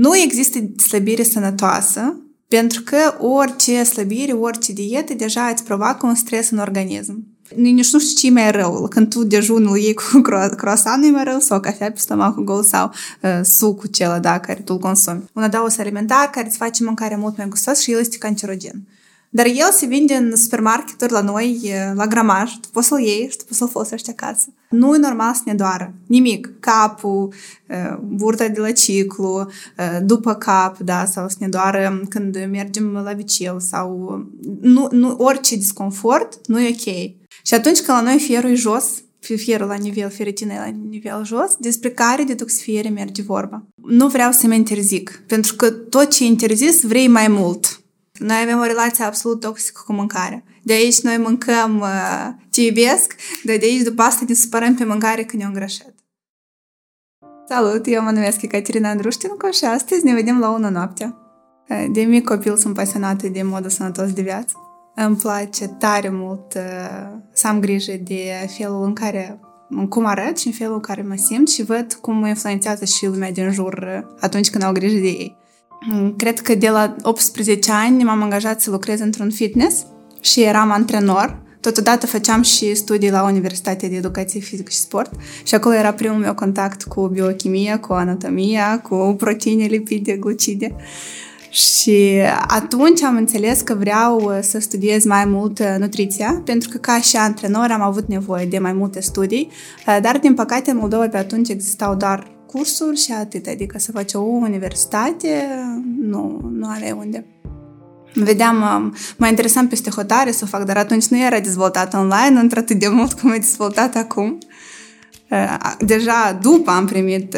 nu există slăbire sănătoasă pentru că orice slăbire, orice dietă deja îți provoacă un stres în organism. Nici nu știu ce e mai rău, când tu dejunul iei cu croissant e mai rău sau cafea pe stomacul gol sau uh, sucul cel da, care tu îl consumi. Un adaos alimentar care îți face mâncarea mult mai gustoasă și el este cancerogen. Dar el se vinde în supermarketuri la noi, la gramaj, tu poți să-l iei și tu poți să-l folosești acasă. Nu e normal să ne doară. Nimic. Capul, burta de la ciclu, după cap, da, sau să ne doară când mergem la vicel sau nu, nu, orice disconfort nu e ok. Și atunci când la noi fierul e jos, fierul la nivel, feritina la nivel jos, despre care detoxifiere merge vorba. Nu vreau să mă interzic, pentru că tot ce interzis vrei mai mult. Noi avem o relație absolut toxică cu mâncarea. De aici noi mâncăm uh, ce iubesc, dar de aici după asta ne supărăm pe mâncare că ne-o îngrășat. Salut, eu mă numesc Ecaterina Andruștinco și astăzi ne vedem la 1 noaptea. Uh, de mic copil sunt pasionată de modă sănătos de viață. Îmi place tare mult uh, să am grijă de felul în care cum arăt și în felul în care mă simt și văd cum mă influențează și lumea din jur uh, atunci când au grijă de ei. Mm, cred că de la 18 ani m-am angajat să lucrez într-un fitness și eram antrenor. Totodată făceam și studii la Universitatea de Educație Fizică și Sport și acolo era primul meu contact cu biochimia, cu anatomia, cu proteine, lipide, glucide. Și atunci am înțeles că vreau să studiez mai mult uh, nutriția, pentru că ca și antrenor am avut nevoie de mai multe studii, uh, dar din păcate în Moldova pe atunci existau doar cursuri și atât, adică să faci o universitate, nu, nu are unde. Vedeam, mă interesam peste hotare să o fac, dar atunci nu era dezvoltat online într-atât de mult cum e dezvoltat acum. Deja după am primit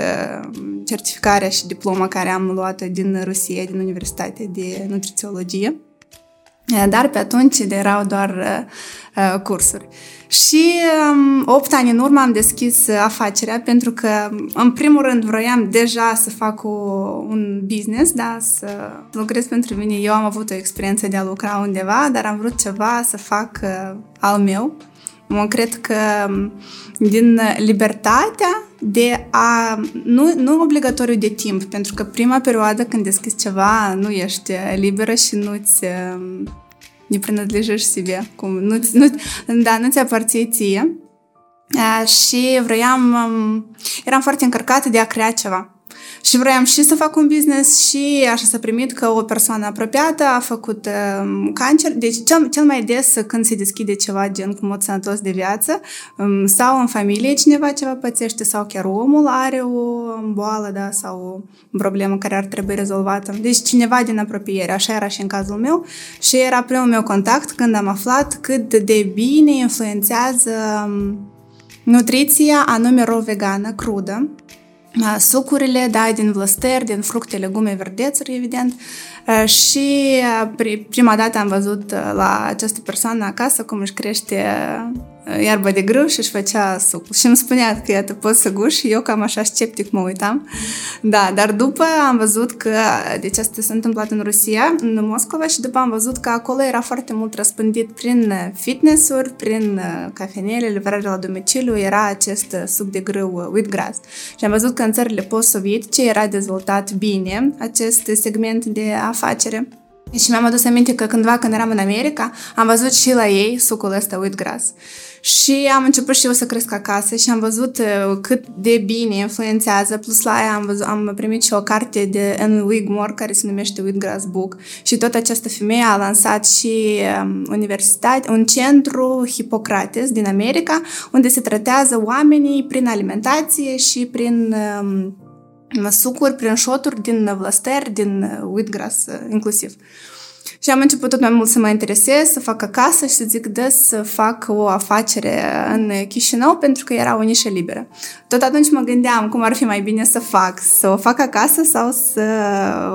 certificarea și diploma care am luat din Rusia, din Universitatea de Nutrițiologie. Dar pe atunci erau doar cursuri. Și um, 8 ani în urmă am deschis afacerea pentru că, în primul rând, vroiam deja să fac o, un business, da, să lucrez pentru mine. Eu am avut o experiență de a lucra undeva, dar am vrut ceva să fac uh, al meu. Mă cred că din libertatea de a, nu, nu obligatoriu de timp, pentru că prima perioadă când deschizi ceva nu ești liberă și nu-ți не принадлежишь себе, nu, nu, da, nu ți aparții ție. Și vroiam, eram foarte încărcată de a crea ceva. Și vroiam și să fac un business și așa s-a primit că o persoană apropiată a făcut uh, cancer. Deci cel, cel mai des când se deschide ceva gen cu mod sănătos de viață um, sau în familie cineva ceva pățește sau chiar omul are o boală da, sau o problemă care ar trebui rezolvată. Deci cineva din apropiere, așa era și în cazul meu și era primul meu contact când am aflat cât de bine influențează nutriția anume ro vegană, crudă, sucurile, da, din vlăsteri, din fructe, legume, verdețuri, evident. Și prima dată am văzut la această persoană acasă cum își crește iarbă de grâu și își făcea suc. Și îmi spunea că iată, poți să guși și eu cam așa sceptic mă uitam. Da, dar după am văzut că, deci asta s-a întâmplat în Rusia, în Moscova și după am văzut că acolo era foarte mult răspândit prin fitness-uri, prin cafenele, livrare la domiciliu, era acest suc de grâu wheatgrass. Și am văzut că în țările post-sovietice era dezvoltat bine acest segment de afacere. Și mi-am adus aminte că cândva când eram în America, am văzut și la ei sucul ăsta wheatgrass. Și am început și eu să cresc acasă și am văzut uh, cât de bine influențează. Plus la aia am, văzut, am primit și o carte de Anne Wigmore care se numește Wheatgrass Book. Și tot această femeie a lansat și um, universitate, un centru Hippocrates din America, unde se tratează oamenii prin alimentație și prin um, sucuri, prin șoturi din vlăsteri, din uh, wheatgrass uh, inclusiv. Și am început tot mai mult să mă interesez, să fac acasă și să zic de să fac o afacere în Chișinău pentru că era o nișă liberă. Tot atunci mă gândeam cum ar fi mai bine să fac, să o fac acasă sau să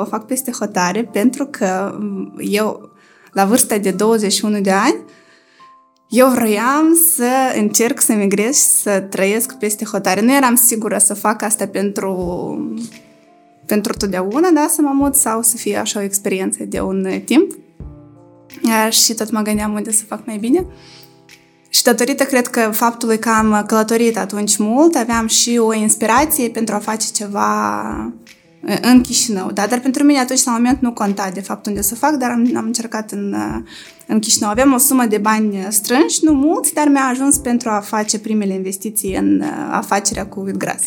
o fac peste hotare pentru că eu, la vârsta de 21 de ani, eu vroiam să încerc să migrez și să trăiesc peste hotare. Nu eram sigură să fac asta pentru pentru totdeauna, da, să mă mut sau să fie așa o experiență de un timp. Și tot mă gândeam unde să fac mai bine. Și datorită, cred că, faptului că am călătorit atunci mult, aveam și o inspirație pentru a face ceva în Chișinău, da? Dar pentru mine atunci, la moment, nu conta de fapt unde să fac, dar am, am încercat în, în Chișinău. Aveam o sumă de bani strânși, nu mulți, dar mi-a ajuns pentru a face primele investiții în afacerea cu Wheatgrass.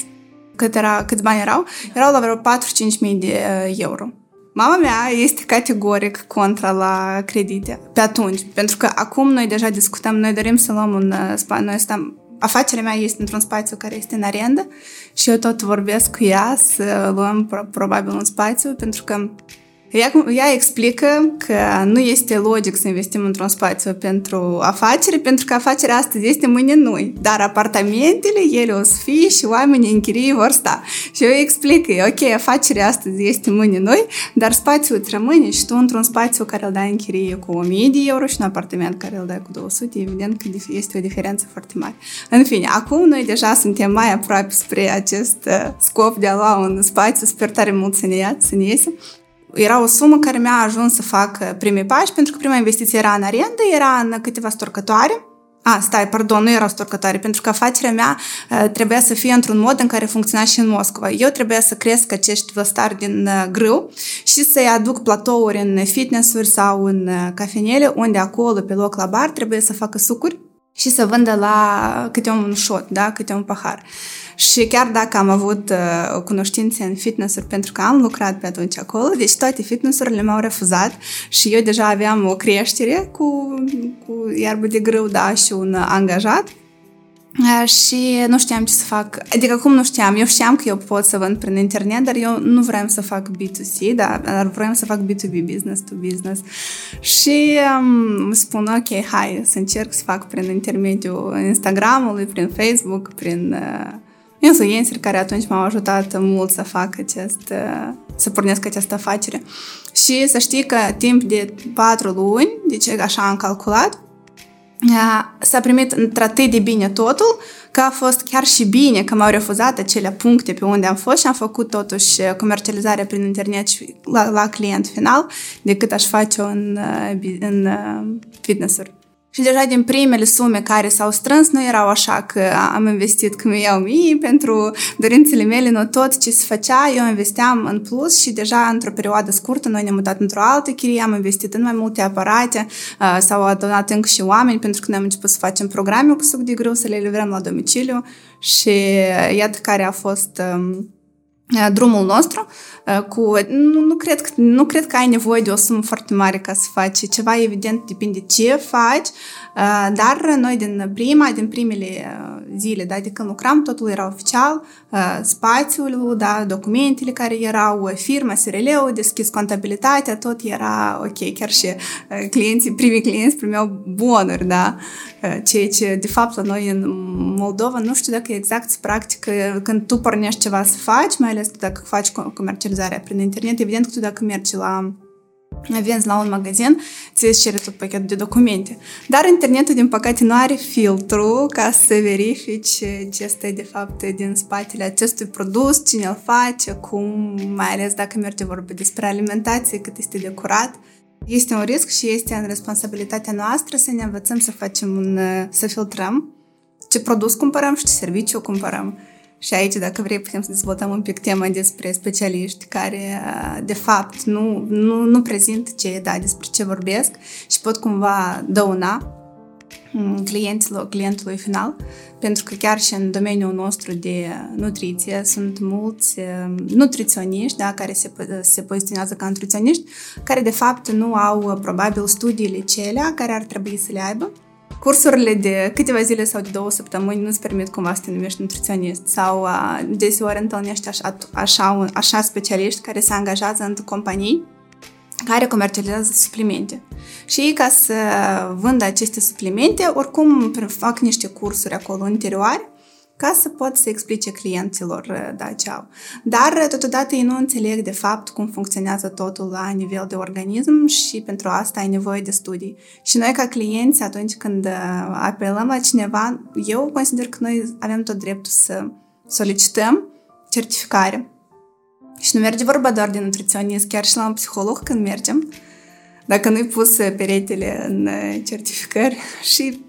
Cât era, câți bani erau? Erau la vreo 4-5 mii de euro. Mama mea este categoric contra la credite pe atunci, pentru că acum noi deja discutăm, noi dorim să luăm un spațiu, noi stăm, afacerea mea este într-un spațiu care este în arendă și eu tot vorbesc cu ea să luăm probabil un spațiu pentru că ea, ea explică că nu este logic să investim într-un spațiu pentru afacere, pentru că afacerea astăzi este mâine noi. Dar apartamentele, ele o să fie și oamenii în chirie vor sta. Și eu explic că, ok, afacerea astăzi este mâine noi, dar spațiul îți rămâne și tu într-un spațiu care îl dai în chirie cu 1000 de euro și un apartament care îl dai cu 200, evident că este o diferență foarte mare. În fine, acum noi deja suntem mai aproape spre acest uh, scop de a lua un spațiu, sper tare mult să ne ia, să ne iese era o sumă care mi-a ajuns să fac primii pași, pentru că prima investiție era în arendă, era în câteva storcătoare. A, stai, pardon, nu era storcătoare, pentru că afacerea mea uh, trebuia să fie într-un mod în care funcționa și în Moscova. Eu trebuia să cresc acești văstari din uh, grâu și să-i aduc platouri în fitness-uri sau în uh, cafenele, unde acolo, pe loc la bar, trebuie să facă sucuri și să vândă la câte un shot, da, câte un pahar. Și chiar dacă am avut uh, cunoștințe în fitness pentru că am lucrat pe atunci acolo, deci toate fitness-urile m-au refuzat și eu deja aveam o creștere cu, cu iarbă de grâu, da, și un angajat și nu știam ce să fac. Adică cum nu știam? Eu știam că eu pot să vând prin internet, dar eu nu vreau să fac B2C, dar, dar vreau să fac B2B, business to business. Și um, spun, ok, hai să încerc să fac prin intermediul Instagramului, prin Facebook, prin uh, influencer care atunci m-au ajutat mult să fac acest, uh, să pornesc această afacere. Și să știi că timp de patru luni, deci așa am calculat, s-a primit într-atât de bine totul, că a fost chiar și bine că m-au refuzat acele puncte pe unde am fost și am făcut totuși comercializarea prin internet și la, la client final decât aș face-o în, în fitness-uri. Și deja din primele sume care s-au strâns nu erau așa că am investit că mi iau mie pentru dorințele mele, nu tot ce se făcea, eu investeam în plus și deja într-o perioadă scurtă noi ne-am mutat într-o altă chirie, am investit în mai multe aparate, s-au adunat încă și oameni pentru că noi am început să facem programe cu suc de grâu, să le livrăm la domiciliu și iată care a fost drumul nostru cu... Nu, nu, cred, nu cred că ai nevoie de o sumă foarte mare ca să faci ceva, evident depinde ce faci, dar noi din prima, din primele zile, da, de când lucram, totul era oficial, spațiul, da, documentele care erau, firma, SRL-ul, deschis contabilitatea, tot era ok, chiar și clienții, primii clienți primeau bonuri, da, ceea ce, de fapt, la noi în Moldova, nu știu dacă exact se practică când tu pornești ceva să faci, mai ales dacă faci comercializarea prin internet, evident că tu dacă mergi la vinzi la un magazin, ți îți cere tot pachetul de documente. Dar internetul, din păcate, nu are filtru ca să verifici ce este de fapt din spatele acestui produs, cine îl face, cum, mai ales dacă merge vorba despre alimentație, cât este de curat. Este un risc și este în responsabilitatea noastră să ne învățăm să facem un, să filtrăm ce produs cumpărăm și ce serviciu cumpărăm. Și aici, dacă vrei, putem să dezvoltăm un pic tema despre specialiști care, de fapt, nu, nu, nu prezint ce, da, despre ce vorbesc și pot cumva dăuna mm, clienților, clientului final, pentru că chiar și în domeniul nostru de nutriție sunt mulți mm, nutriționiști, da, care se, se poziționează ca nutriționiști, care de fapt nu au probabil studiile celea care ar trebui să le aibă cursurile de câteva zile sau de două săptămâni nu-ți permit cumva să te numești nutriționist sau uh, deseori întâlnești așa, așa, așa specialiști care se angajează în companii care comercializează suplimente. Și ei, ca să vândă aceste suplimente, oricum fac niște cursuri acolo interioare ca să pot să explice clienților uh, da, ce au. Dar, uh, totodată, ei nu înțeleg de fapt cum funcționează totul la nivel de organism și pentru asta ai nevoie de studii. Și noi, ca clienți, atunci când uh, apelăm la cineva, eu consider că noi avem tot dreptul să solicităm certificare. Și nu merge vorba doar de nutriționist, chiar și la un psiholog când mergem, dacă nu-i pus peretele în certificări și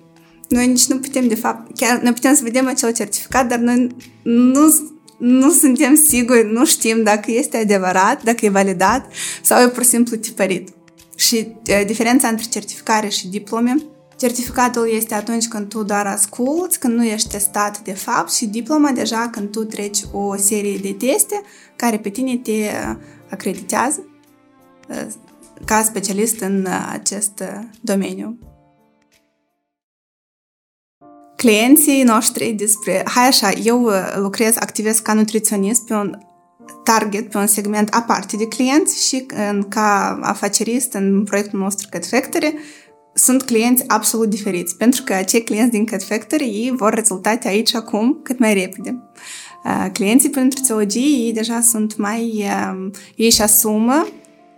noi nici nu putem, de fapt, chiar noi putem să vedem acel certificat, dar noi nu, nu suntem siguri, nu știm dacă este adevărat, dacă e validat sau e pur și simplu tipărit. Și uh, diferența între certificare și diplome Certificatul este atunci când tu doar asculți, când nu ești testat de fapt și diploma deja când tu treci o serie de teste care pe tine te acreditează ca specialist în acest domeniu. Clienții noștri despre... Hai așa, eu lucrez, activez ca nutriționist pe un target, pe un segment aparte de clienți și în, ca afacerist în proiectul nostru Cat Factory sunt clienți absolut diferiți, pentru că acei clienți din Cat Factory ei vor rezultate aici acum cât mai repede. Uh, clienții pentru nutrițologie ei deja sunt mai... Um, ei își asumă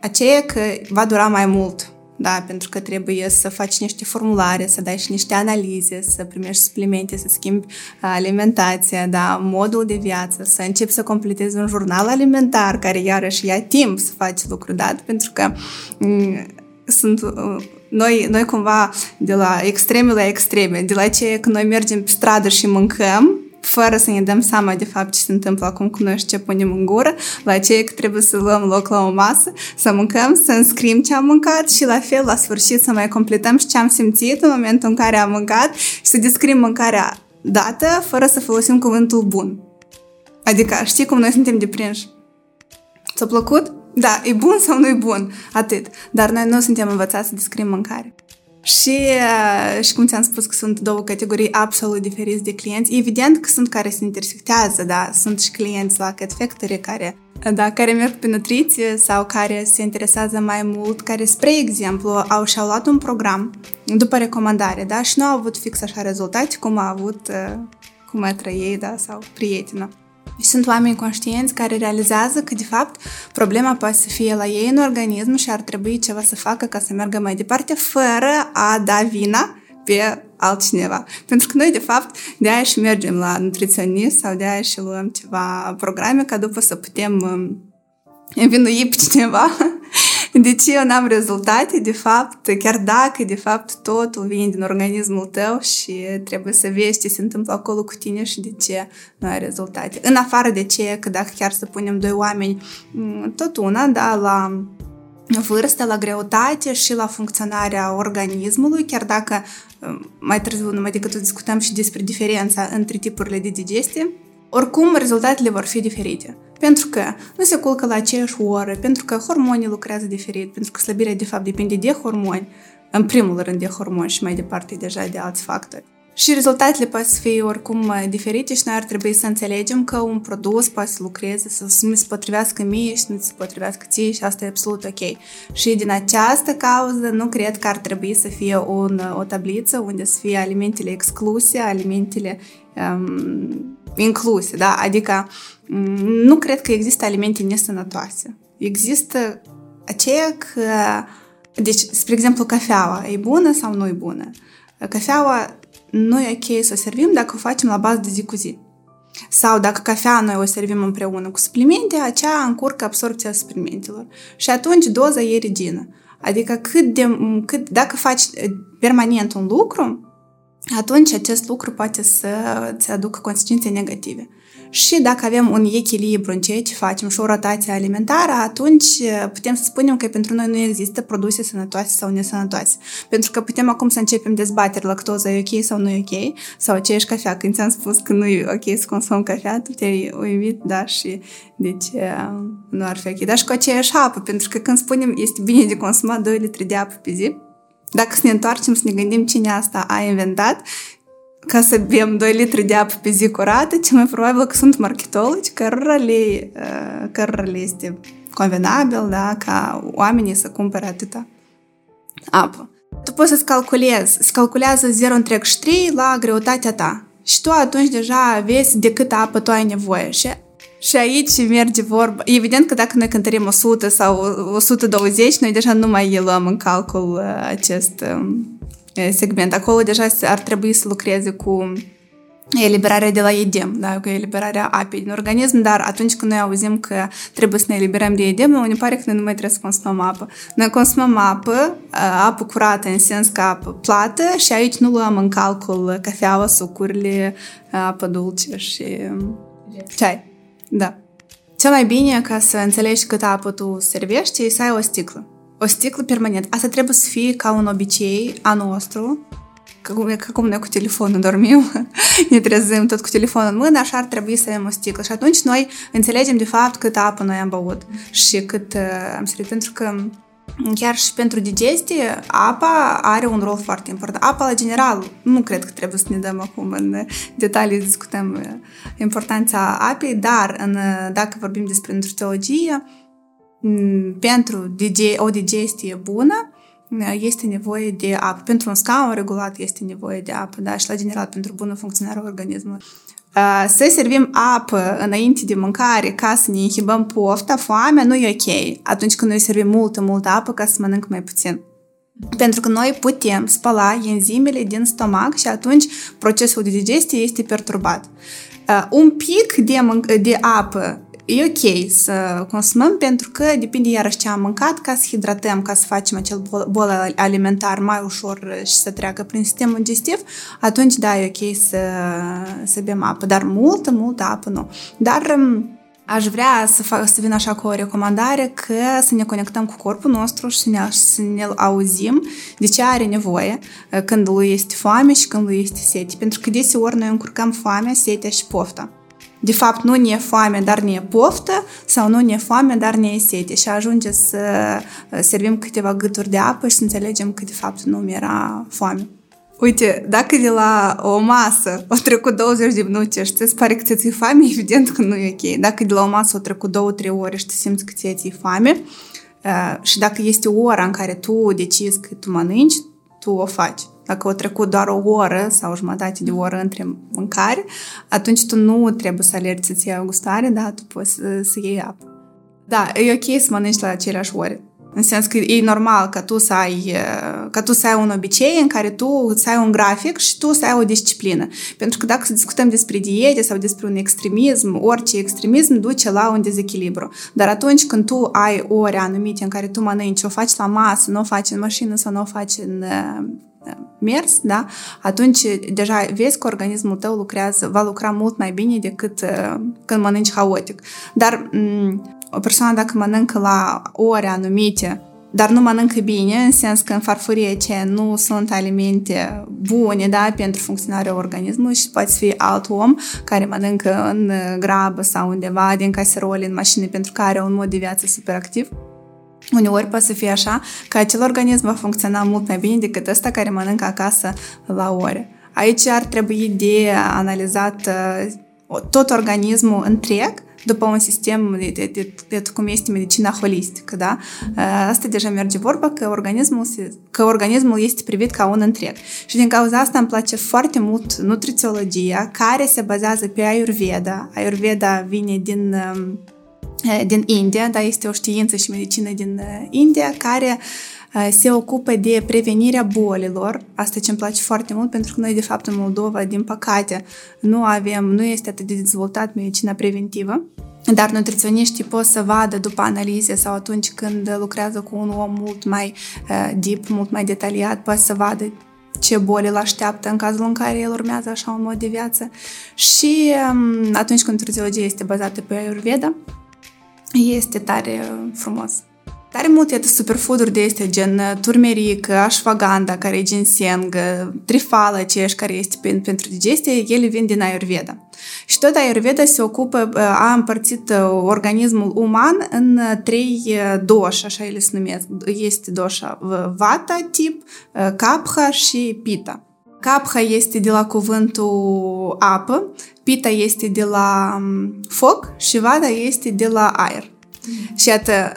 aceea că va dura mai mult, da, pentru că trebuie să faci niște formulare, să dai și niște analize, să primești suplimente, să schimbi uh, alimentația, da, modul de viață, să începi să completezi un jurnal alimentar care iarăși ia timp să faci lucrul dat, pentru că mm, sunt uh, noi, noi cumva de la extreme la extreme, de la ce că noi mergem pe stradă și mâncăm, fără să ne dăm seama de fapt ce se întâmplă acum cu noi și ce punem în gură, la ce că trebuie să luăm loc la o masă, să mâncăm, să înscrim ce am mâncat și la fel la sfârșit să mai completăm și ce am simțit în momentul în care am mâncat și să descrim mâncarea dată fără să folosim cuvântul bun. Adică știi cum noi suntem deprinși? Ți-a plăcut? Da, e bun sau nu e bun, atât. Dar noi nu suntem învățați să descriem mâncare. Și, uh, și cum ți-am spus că sunt două categorii absolut diferiți de clienți, evident că sunt care se intersectează, da, sunt și clienți la Cat Factory care, da, care merg pe nutriție sau care se interesează mai mult, care, spre exemplu, au și-au luat un program după recomandare, da, și nu au avut fix așa rezultate cum a avut uh, cu mătră ei, da, sau prietenă. Și sunt oameni conștienți care realizează că, de fapt, problema poate să fie la ei în organism și ar trebui ceva să facă ca să meargă mai departe, fără a da vina pe altcineva. Pentru că noi, de fapt, de aia și mergem la nutriționist sau de aia și luăm ceva programe ca după să putem um, învinui pe cineva de ce eu n-am rezultate, de fapt, chiar dacă, de fapt, totul vine din organismul tău și trebuie să vezi ce se întâmplă acolo cu tine și de ce nu ai rezultate. În afară de ce, că dacă chiar să punem doi oameni, mm, tot una, da, la vârstă, la greutate și la funcționarea organismului, chiar dacă mm, mai târziu, numai decât discutăm și despre diferența între tipurile de digestie, oricum rezultatele vor fi diferite. Pentru că nu se culcă la aceeași oră, pentru că hormonii lucrează diferit, pentru că slăbirea de fapt depinde de hormoni, în primul rând de hormoni și mai departe deja de alți factori. Și rezultatele pot să fie oricum diferite și noi ar trebui să înțelegem că un produs poate să lucreze, să nu se potrivească mie și nu se potrivească ție și asta e absolut ok. Și din această cauză nu cred că ar trebui să fie un, o tabliță unde să fie alimentele excluse, alimentele um, incluse, da? Adică nu cred că există alimente nesănătoase. Există aceea că... Deci, spre exemplu, cafeaua e bună sau nu e bună? Cafeaua nu e ok să o servim dacă o facem la bază de zi cu zi. Sau dacă cafea noi o servim împreună cu suplimente, acea încurcă absorpția suplimentelor. Și atunci doza e regină. Adică cât de, cât, dacă faci permanent un lucru, atunci acest lucru poate să ți aducă consecințe negative. Și dacă avem un echilibru în ceea ce facem și o rotație alimentară, atunci putem să spunem că pentru noi nu există produse sănătoase sau nesănătoase. Pentru că putem acum să începem dezbateri lactoza e ok sau nu e ok, sau aceeași cafea. Când ți-am spus că nu e ok să consum cafea, tu te-ai uimit, da, și deci nu ar fi ok. Dar și cu aceeași apă, pentru că când spunem este bine de consumat 2 litri de apă pe zi, dacă să ne întoarcem, să ne gândim cine asta a inventat, ca să bem 2 litri de apă pe zi curată, ce mai probabil că sunt marketologi cărora le, uh, cărora le este convenabil, da, ca oamenii să cumpere atâta apă. Tu poți să-ți calculezi, se calculează 0,3 la greutatea ta. Și tu atunci deja vezi de câtă apă tu ai nevoie. Și și aici merge vorba. Evident că dacă noi cântărim 100 sau 120, noi deja nu mai luăm în calcul uh, acest um, segment. Acolo deja ar trebui să lucreze cu eliberarea de la edem, da, cu eliberarea apei din organism, dar atunci când noi auzim că trebuie să ne eliberăm de edem, ne pare că noi nu mai trebuie să consumăm apă. Noi consumăm apă, uh, apă curată în sens că apă plată și aici nu luăm în calcul cafeaua, sucurile, apă dulce și um, ceai. Da. Cel mai bine ca să înțelegi cât apă tu servești e să ai o sticlă. O sticlă permanent. Asta trebuie să fie ca un obicei a nostru, ca cum, ca cum noi cu telefonul dormim, ne trezim tot cu telefonul în mână, așa ar trebui să avem o sticlă. Și atunci noi înțelegem de fapt cât apă noi am băut și cât uh, am sărit, pentru că chiar și pentru digestie, apa are un rol foarte important. Apa, la general, nu cred că trebuie să ne dăm acum în detalii, discutăm uh, importanța apei, dar în, uh, dacă vorbim despre nutrițologie, mm, pentru o digestie bună, uh, este nevoie de apă. Pentru un scaun regulat este nevoie de apă, da? Și la general pentru bună funcționare a organismului. Să servim apă înainte de mâncare ca să ne inhibăm pofta, foamea, nu e ok. Atunci când noi servim multă, multă apă ca să mănânc mai puțin. Pentru că noi putem spăla enzimele din stomac și atunci procesul de digestie este perturbat. Un pic de, de apă e ok să consumăm pentru că depinde iarăși ce am mâncat ca să hidratăm, ca să facem acel bol alimentar mai ușor și să treacă prin sistemul digestiv, atunci da, e ok să, să bem apă, dar multă, multă apă nu. Dar um, Aș vrea să, fac, să vin așa cu o recomandare că să ne conectăm cu corpul nostru și ne, să ne auzim de ce are nevoie uh, când lui este foame și când lui este sete. Pentru că deseori noi încurcăm foamea, setea și pofta de fapt nu ne e foame, dar ne e poftă sau nu ne e foame, dar ne e sete și ajunge să uh, servim câteva gâturi de apă și să înțelegem că de fapt nu mi era foame. Uite, dacă de la o masă o trecut 20 de minute și ți pare că ți-e foame, evident că nu e ok. Dacă de la o masă o trecut 2-3 ore și te simți că ți-e foame, uh, și dacă este o ora în care tu decizi că tu mănânci, tu o faci. Dacă o trecut doar o oră sau o jumătate de oră între mâncare, atunci tu nu trebuie să alergi să-ți iei o gustare, da, tu poți să, să iei apă. Da, e ok să mănânci la aceleași ore. În sens că e normal ca tu să ai, ca tu să ai un obicei în care tu să ai un grafic și tu să ai o disciplină. Pentru că dacă discutăm despre diete sau despre un extremism, orice extremism duce la un dezechilibru. Dar atunci când tu ai ore anumite în care tu mănânci, o faci la masă, nu o faci în mașină sau nu o faci în mers, da, atunci deja vezi că organismul tău lucrează, va lucra mult mai bine decât uh, când mănânci haotic. Dar um, o persoană dacă mănâncă la ore anumite, dar nu mănâncă bine, în sens că în farfurie ce nu sunt alimente bune, da, pentru funcționarea organismului și poate fi alt om care mănâncă în grabă sau undeva din caserole, în mașină, pentru că are un mod de viață super activ. Uneori poate să fie așa că acel organism va funcționa mult mai bine decât ăsta care mănâncă acasă la ore. Aici ar trebui de analizat uh, tot organismul întreg după un sistem de, de, de, de cum este medicina holistică, da? Uh, asta deja merge vorba că organismul, că organismul este privit ca un întreg. Și din cauza asta îmi place foarte mult nutrițiologia, care se bazează pe Ayurveda. Ayurveda vine din um, Eh, din India, da, este o știință și medicină din eh, India care eh, se ocupă de prevenirea bolilor. Asta ce îmi place foarte mult pentru că noi, de fapt, în Moldova, din păcate, nu avem, nu este atât de dezvoltat medicina preventivă. Dar nutriționiștii pot să vadă după analize sau atunci când lucrează cu un om mult mai uh, deep, mult mai detaliat, poate să vadă ce boli îl așteaptă în cazul în care el urmează așa un mod de viață. Și um, atunci când nutrițiologia este bazată pe Ayurveda, este tare frumos. Tare multe superfood-uri de este gen turmeric, ashwagandha, care e ginseng, trifala aceeași care este pentru digestie, ele vin din Ayurveda. Și tot Ayurveda se ocupă, a împărțit organismul uman în trei doși, așa ele se numesc. Este doșa Vata tip, Kapha și Pita. Kapha este de la cuvântul apă, Pita este de la foc și Vata este de la aer. Mm. Și iată,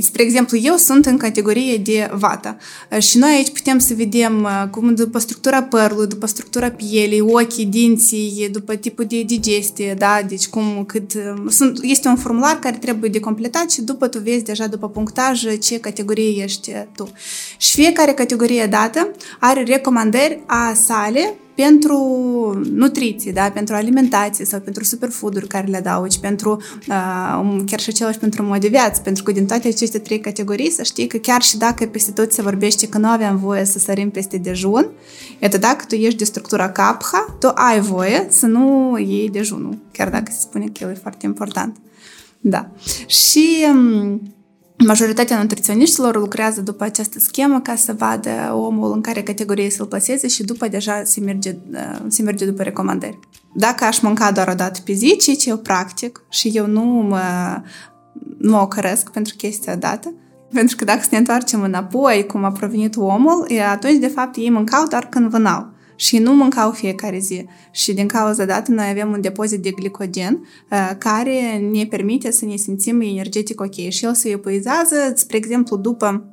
spre exemplu, eu sunt în categorie de vata și noi aici putem să vedem cum după structura părului, după structura pielii, ochii, dinții, după tipul de digestie, da, deci cum, cât, sunt, este un formular care trebuie de completat și după tu vezi deja după punctaj ce categorie ești tu. Și fiecare categorie dată are recomandări a sale pentru nutriție, da? pentru alimentație sau pentru superfood-uri care le adaugi, pentru uh, chiar și același pentru mod de viață, pentru că din toate aceste trei categorii să știi că chiar și dacă peste tot se vorbește că nu aveam voie să sărim peste dejun, iată dacă tu ești de structura capha, tu ai voie să nu iei dejunul, chiar dacă se spune că el e foarte important. Da. Și um, Majoritatea nutriționiștilor lucrează după această schemă ca să vadă omul în care categorie să-l plaseze și după deja se merge, uh, se merge după recomandări. Dacă aș mânca doar o dată pe zi, ceea ce eu practic și eu nu mă, nu mă ocăresc pentru chestia dată, pentru că dacă să ne întoarcem înapoi cum a provenit omul, atunci de fapt ei mâncau doar când vânau și nu mâncau fiecare zi. Și din cauza dată noi avem un depozit de glicogen uh, care ne permite să ne simțim energetic ok și el se epuizează, spre exemplu, după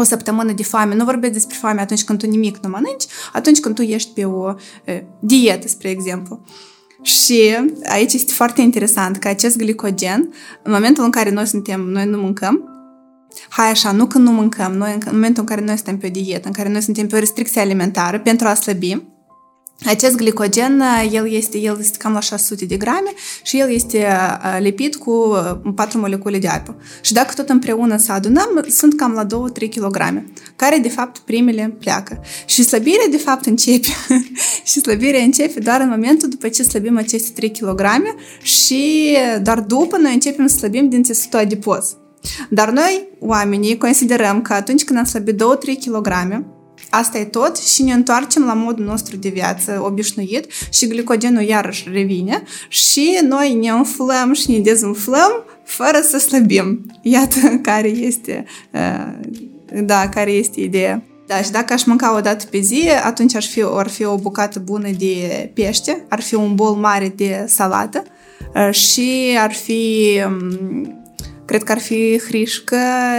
o săptămână de foame. Nu vorbesc despre foame atunci când tu nimic nu mănânci, atunci când tu ești pe o uh, dietă, spre exemplu. Și aici este foarte interesant că acest glicogen, în momentul în care noi suntem, noi nu mâncăm, hai așa, nu când nu mâncăm, noi în momentul în care noi suntem pe o dietă, în care noi suntem pe o restricție alimentară pentru a slăbi, acest glicogen, el este, el este cam la 600 de grame și el este lipit cu 4 molecule de apă. Și dacă tot împreună să adunăm, sunt cam la 2-3 kg, care de fapt primele pleacă. Și slăbirea de fapt începe. și slăbirea începe doar în momentul după ce slăbim aceste 3 kg și doar după noi începem să slăbim din țesutul adipos. Dar noi, oamenii, considerăm că atunci când am slăbit 2-3 kg, asta e tot și ne întoarcem la modul nostru de viață obișnuit și glicogenul iarăși revine și noi ne umflăm și ne dezumflăm fără să slăbim. Iată care este, uh, da, care este ideea. Da, și dacă aș mânca o dată pe zi, atunci ar fi, ar fi o bucată bună de pește, ar fi un bol mare de salată uh, și ar fi um, Cred că ar fi hrișcă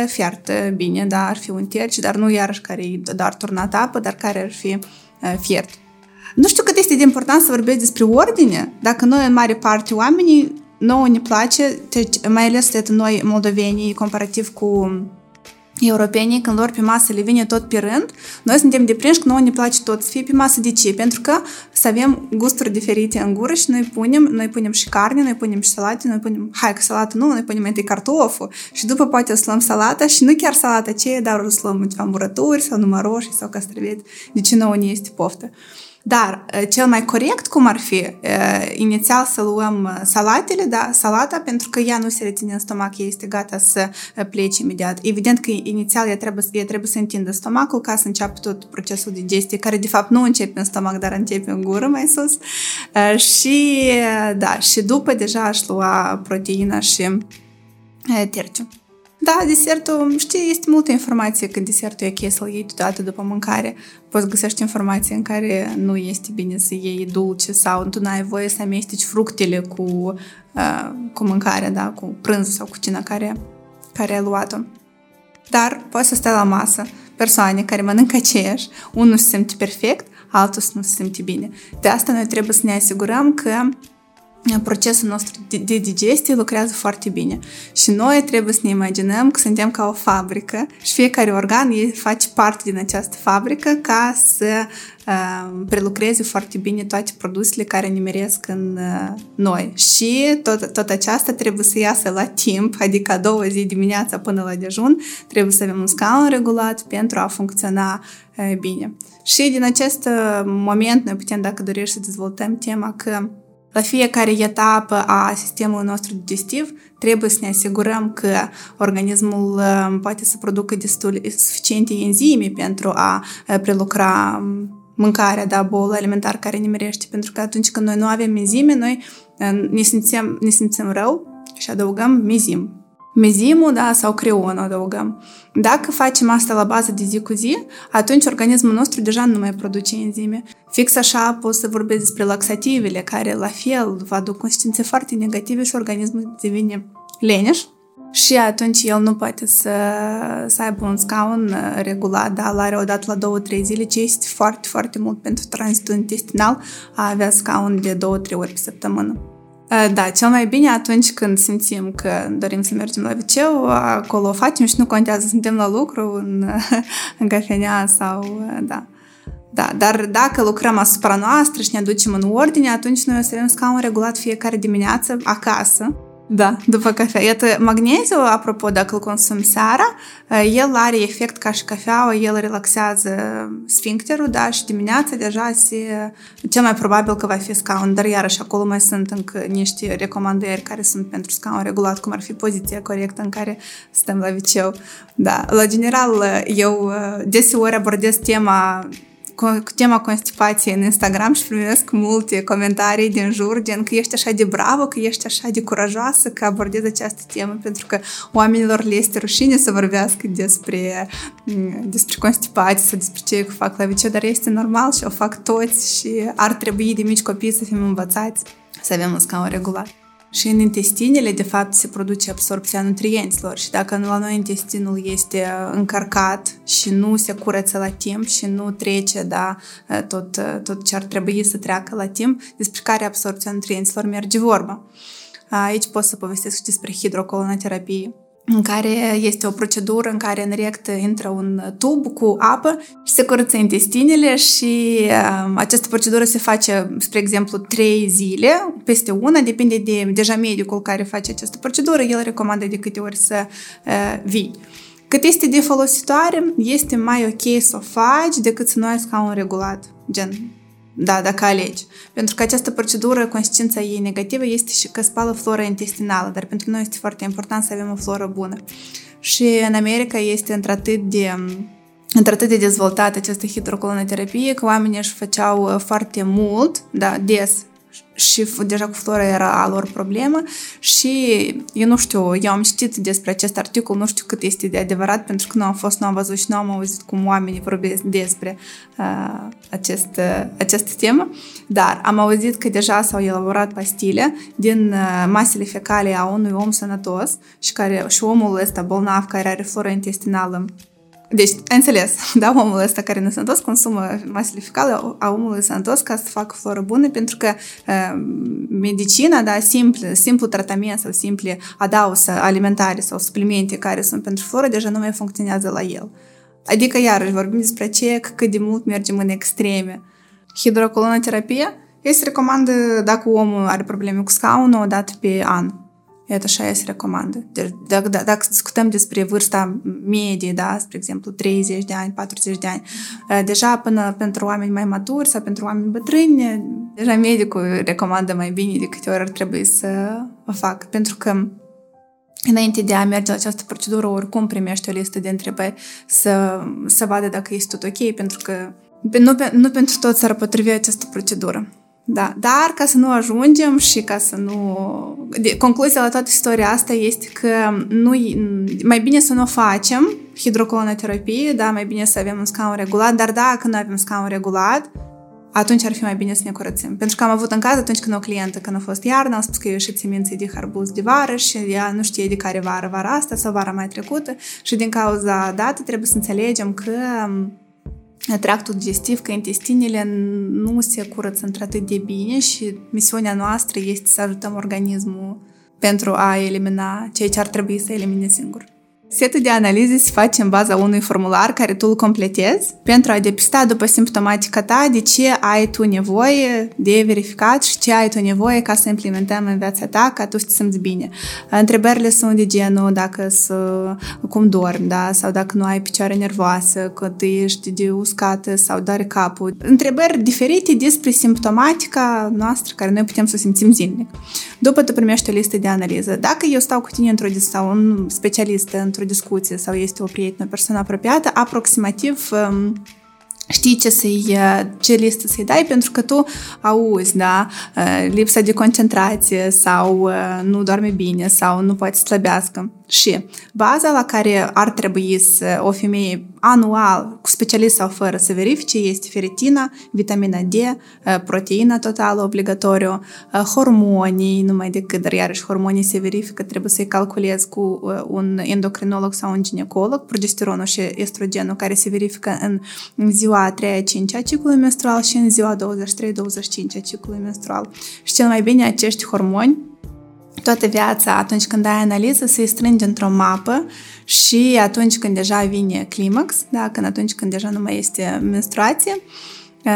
fiartă bine, da, ar fi un terci, dar nu iarăși care e doar turnat apă, dar care ar fi uh, fiert. Nu știu cât este de important să vorbesc despre ordine, dacă noi în mare parte oamenii nouă ne place, deci, mai ales noi moldovenii comparativ cu europenii, când lor pe masă le vine tot pe rând, noi suntem deprinși că nouă ne place tot să fie pe masă. De ce? Pentru că să avem gusturi diferite în gură și noi punem, noi punem și carne, noi punem și salate, noi punem, hai că salată nu, noi punem mai întâi cartoful și după poate o să luăm salata și nu chiar salata aceea, dar o să luăm ceva murături sau numai roșii sau castraveți. De ce nouă ne este poftă? Dar cel mai corect cum ar fi inițial să luăm salatele, da, salata, pentru că ea nu se reține în stomac, ea este gata să plece imediat. Evident că inițial ea trebuie, ea trebuie să întindă stomacul ca să înceapă tot procesul digestie, care de fapt nu începe în stomac, dar începe în gură mai sus. Și da, și după deja aș lua proteina și terciu. Da, desertul, știi, este multă informație că desertul e ok să-l iei deodată după mâncare. Poți găsești informație în care nu este bine să iei dulce sau tu n-ai voie să amesteci fructele cu, uh, cu mâncarea, da, cu prânz sau cu cina care, care ai luat-o. Dar poți să stai la masă persoane care mănâncă aceeași, unul se simte perfect, altul nu se simte bine. De asta noi trebuie să ne asigurăm că procesul nostru de digestie lucrează foarte bine. Și noi trebuie să ne imaginăm că suntem ca o fabrică și fiecare organ face parte din această fabrică ca să uh, prelucreze foarte bine toate produsele care nimeresc în uh, noi. Și tot, tot aceasta trebuie să iasă la timp, adică a doua zi dimineața până la dejun, trebuie să avem un scaun regulat pentru a funcționa uh, bine. Și din acest uh, moment noi putem, dacă dorești să dezvoltăm tema că la fiecare etapă a sistemului nostru digestiv trebuie să ne asigurăm că organismul um, poate să producă destul suficiente enzime pentru a uh, prelucra um, mâncarea, da, bolul alimentar care ne merește, pentru că atunci când noi nu avem enzime, noi uh, ne simțim, ne simțim rău și adăugăm mezim mezimul da, sau creonul adăugăm. Dacă facem asta la bază de zi cu zi, atunci organismul nostru deja nu mai produce enzime. Fix așa pot să vorbesc despre laxativele, care la fel vă aduc consistențe foarte negative și organismul devine leneș și atunci el nu poate să, să aibă un scaun uh, regulat, da, are o dată la 2-3 zile, ce este foarte, foarte mult pentru tranzitul intestinal a avea scaun de 2-3 ori pe săptămână. Da, cel mai bine atunci când simțim că dorim să mergem la wc acolo o facem și nu contează, suntem la lucru, în, în cafenea sau, da. Da, dar dacă lucrăm asupra noastră și ne aducem în ordine, atunci noi o să avem scaun regulat fiecare dimineață acasă da, după cafea. Iată, magneziu, apropo, dacă îl consum seara, el are efect ca și cafeaua, el relaxează sfincterul, da, și dimineața deja se, cel mai probabil că va fi scaun, dar iarăși acolo mai sunt încă niște recomandări care sunt pentru scaun regulat, cum ar fi poziția corectă în care stăm la viceu. Da, la general, eu deseori abordez tema cu tema constipației în Instagram și primesc multe comentarii din jur, gen că ești așa de bravă, că ești așa de curajoasă, că abordezi această temă, pentru că oamenilor le este rușine să vorbească despre, mm, despre constipație sau despre ce fac la viceu, dar este normal și o fac toți și ar trebui de mici copii să fim învățați să avem un scaun regulat. Și în intestinele, de fapt, se produce absorpția nutrienților și dacă la noi intestinul este încărcat și nu se curăță la timp și nu trece da, tot, tot ce ar trebui să treacă la timp, despre care absorpția nutrienților merge vorba. Aici pot să povestesc și despre hidrocolonoterapie în care este o procedură în care în rect intră un tub cu apă și se curăță intestinele și uh, această procedură se face, spre exemplu, trei zile, peste una, depinde de deja medicul care face această procedură, el recomandă de câte ori să uh, vii. Cât este de folositoare, este mai ok să o faci decât să nu ai scaun regulat, gen da, dacă alegi. Pentru că această procedură, consecința ei negativă este și că spală flora intestinală, dar pentru noi este foarte important să avem o floră bună. Și în America este într-atât de într-atât de dezvoltată această hidrocolonoterapie că oamenii își făceau uh, foarte mult, da, des și deja cu flora era a lor problemă și eu nu știu, eu am citit despre acest articol, nu știu cât este de adevărat, pentru că nu am fost, nu am văzut și nu am auzit cum oamenii vorbesc despre uh, acest, uh, această temă, dar am auzit că deja s-au elaborat pastile din uh, masele fecale a unui om sănătos și, care, și omul ăsta bolnav care are flora intestinală deci, ai înțeles, da, omul ăsta care ne sănătos consumă masele fecale a omului sănătos ca să facă floră bună, pentru că uh, medicina, da, simplu, simplu tratament sau simple adausă alimentare sau suplimente care sunt pentru floră deja nu mai funcționează la el. Adică, iarăși, vorbim despre ce cât de mult mergem în extreme. Hidrocolonoterapia este recomandă dacă omul are probleme cu scaunul o dată pe an. Iată așa se recomandă. Deci, dacă, dacă, dacă discutăm despre vârsta medie, da, spre exemplu, 30 de ani, 40 de ani, uh, deja până pentru oameni mai maturi sau pentru oameni bătrâni, deja medicul recomandă mai bine de câte ori ar trebui să o fac. Pentru că Înainte de a merge la această procedură, oricum primește o listă de întrebări să, să vadă dacă este tot ok, pentru că nu, nu pentru toți s-ar potrivi această procedură. Da, dar ca să nu ajungem și ca să nu... De, concluzia la toată istoria asta este că nu, mai bine să nu o facem, hidrocolonoterapie, da, mai bine să avem un scaun regulat, dar dacă nu avem scaun regulat, atunci ar fi mai bine să ne curățim. Pentru că am avut în caz atunci când o clientă, când a fost iarnă, a spus că eu ieșit semințe de harbuz de vară și ea nu știe de care vară, vara asta sau vara mai trecută și din cauza dată trebuie să înțelegem că tractul digestiv, că intestinele nu se curăță într-atât de bine și misiunea noastră este să ajutăm organismul pentru a elimina ceea ce ar trebui să elimine singur. Setul de analize se face în baza unui formular care tu îl completezi pentru a depista după simptomatica ta de ce ai tu nevoie de verificat și ce ai tu nevoie ca să implementăm în viața ta ca tu să te simți bine. Întrebările sunt de genul dacă să, cum dormi, da? sau dacă nu ai picioare nervoasă, că ești de uscată sau doare capul. Întrebări diferite despre simptomatica noastră care noi putem să o simțim zilnic. După tu primești o listă de analiză. Dacă eu stau cu tine într-o sau un specialist într-o într-o discuție sau este o prietenă, o persoană apropiată, aproximativ um, știi ce, să-i, ce listă să-i dai pentru că tu auzi, da, uh, lipsa de concentrație sau uh, nu doarme bine sau nu poate slăbească. Și baza la care ar trebui să o femeie anual, cu specialist sau fără, să verifice este feritina, vitamina D, uh, proteina totală obligatoriu, uh, hormonii, numai decât, dar iarăși hormonii se verifică, trebuie să-i calculezi cu uh, un endocrinolog sau un ginecolog, progesteronul și estrogenul care se verifică în ziua a 3-a, 5-a ciclului menstrual și în ziua 23-25 a ciclului menstrual. Și cel mai bine acești hormoni toată viața, atunci când ai analiză, se strânge într-o mapă și atunci când deja vine climax, da, când atunci când deja nu mai este menstruație,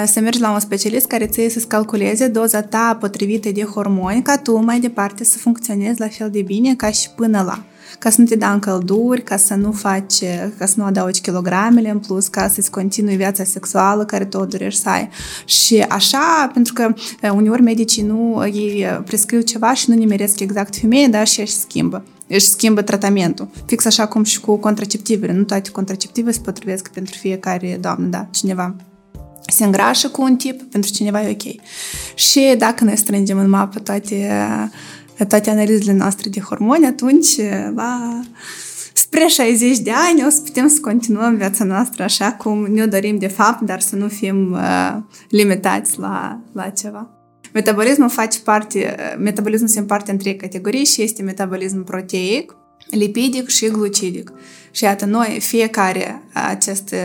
să mergi la un specialist care ție să-ți calculeze doza ta potrivită de hormoni ca tu mai departe să funcționezi la fel de bine ca și până la ca să nu te dea în călduri, ca să nu faci, ca să nu adaugi kilogramele în plus, ca să-ți continui viața sexuală care tot dorești să ai. Și așa, pentru că uneori medicii nu, ei prescriu ceva și nu nimeresc exact femeie, dar și își schimbă își schimbă tratamentul. Fix așa cum și cu contraceptivele. Nu toate contraceptive se potrivesc pentru fiecare doamnă, da, cineva se îngrașă cu un tip, pentru cineva e ok. Și dacă ne strângem în mapă toate toate analizele noastre de hormoni, atunci la spre 60 de ani o să putem să continuăm viața noastră așa cum ne dorim de fapt, dar să nu fim uh, limitați la, la ceva. Metabolismul face parte, metabolismul se împarte în trei categorii și este metabolism proteic, lipidic și glucidic. Și iată, noi, fiecare acest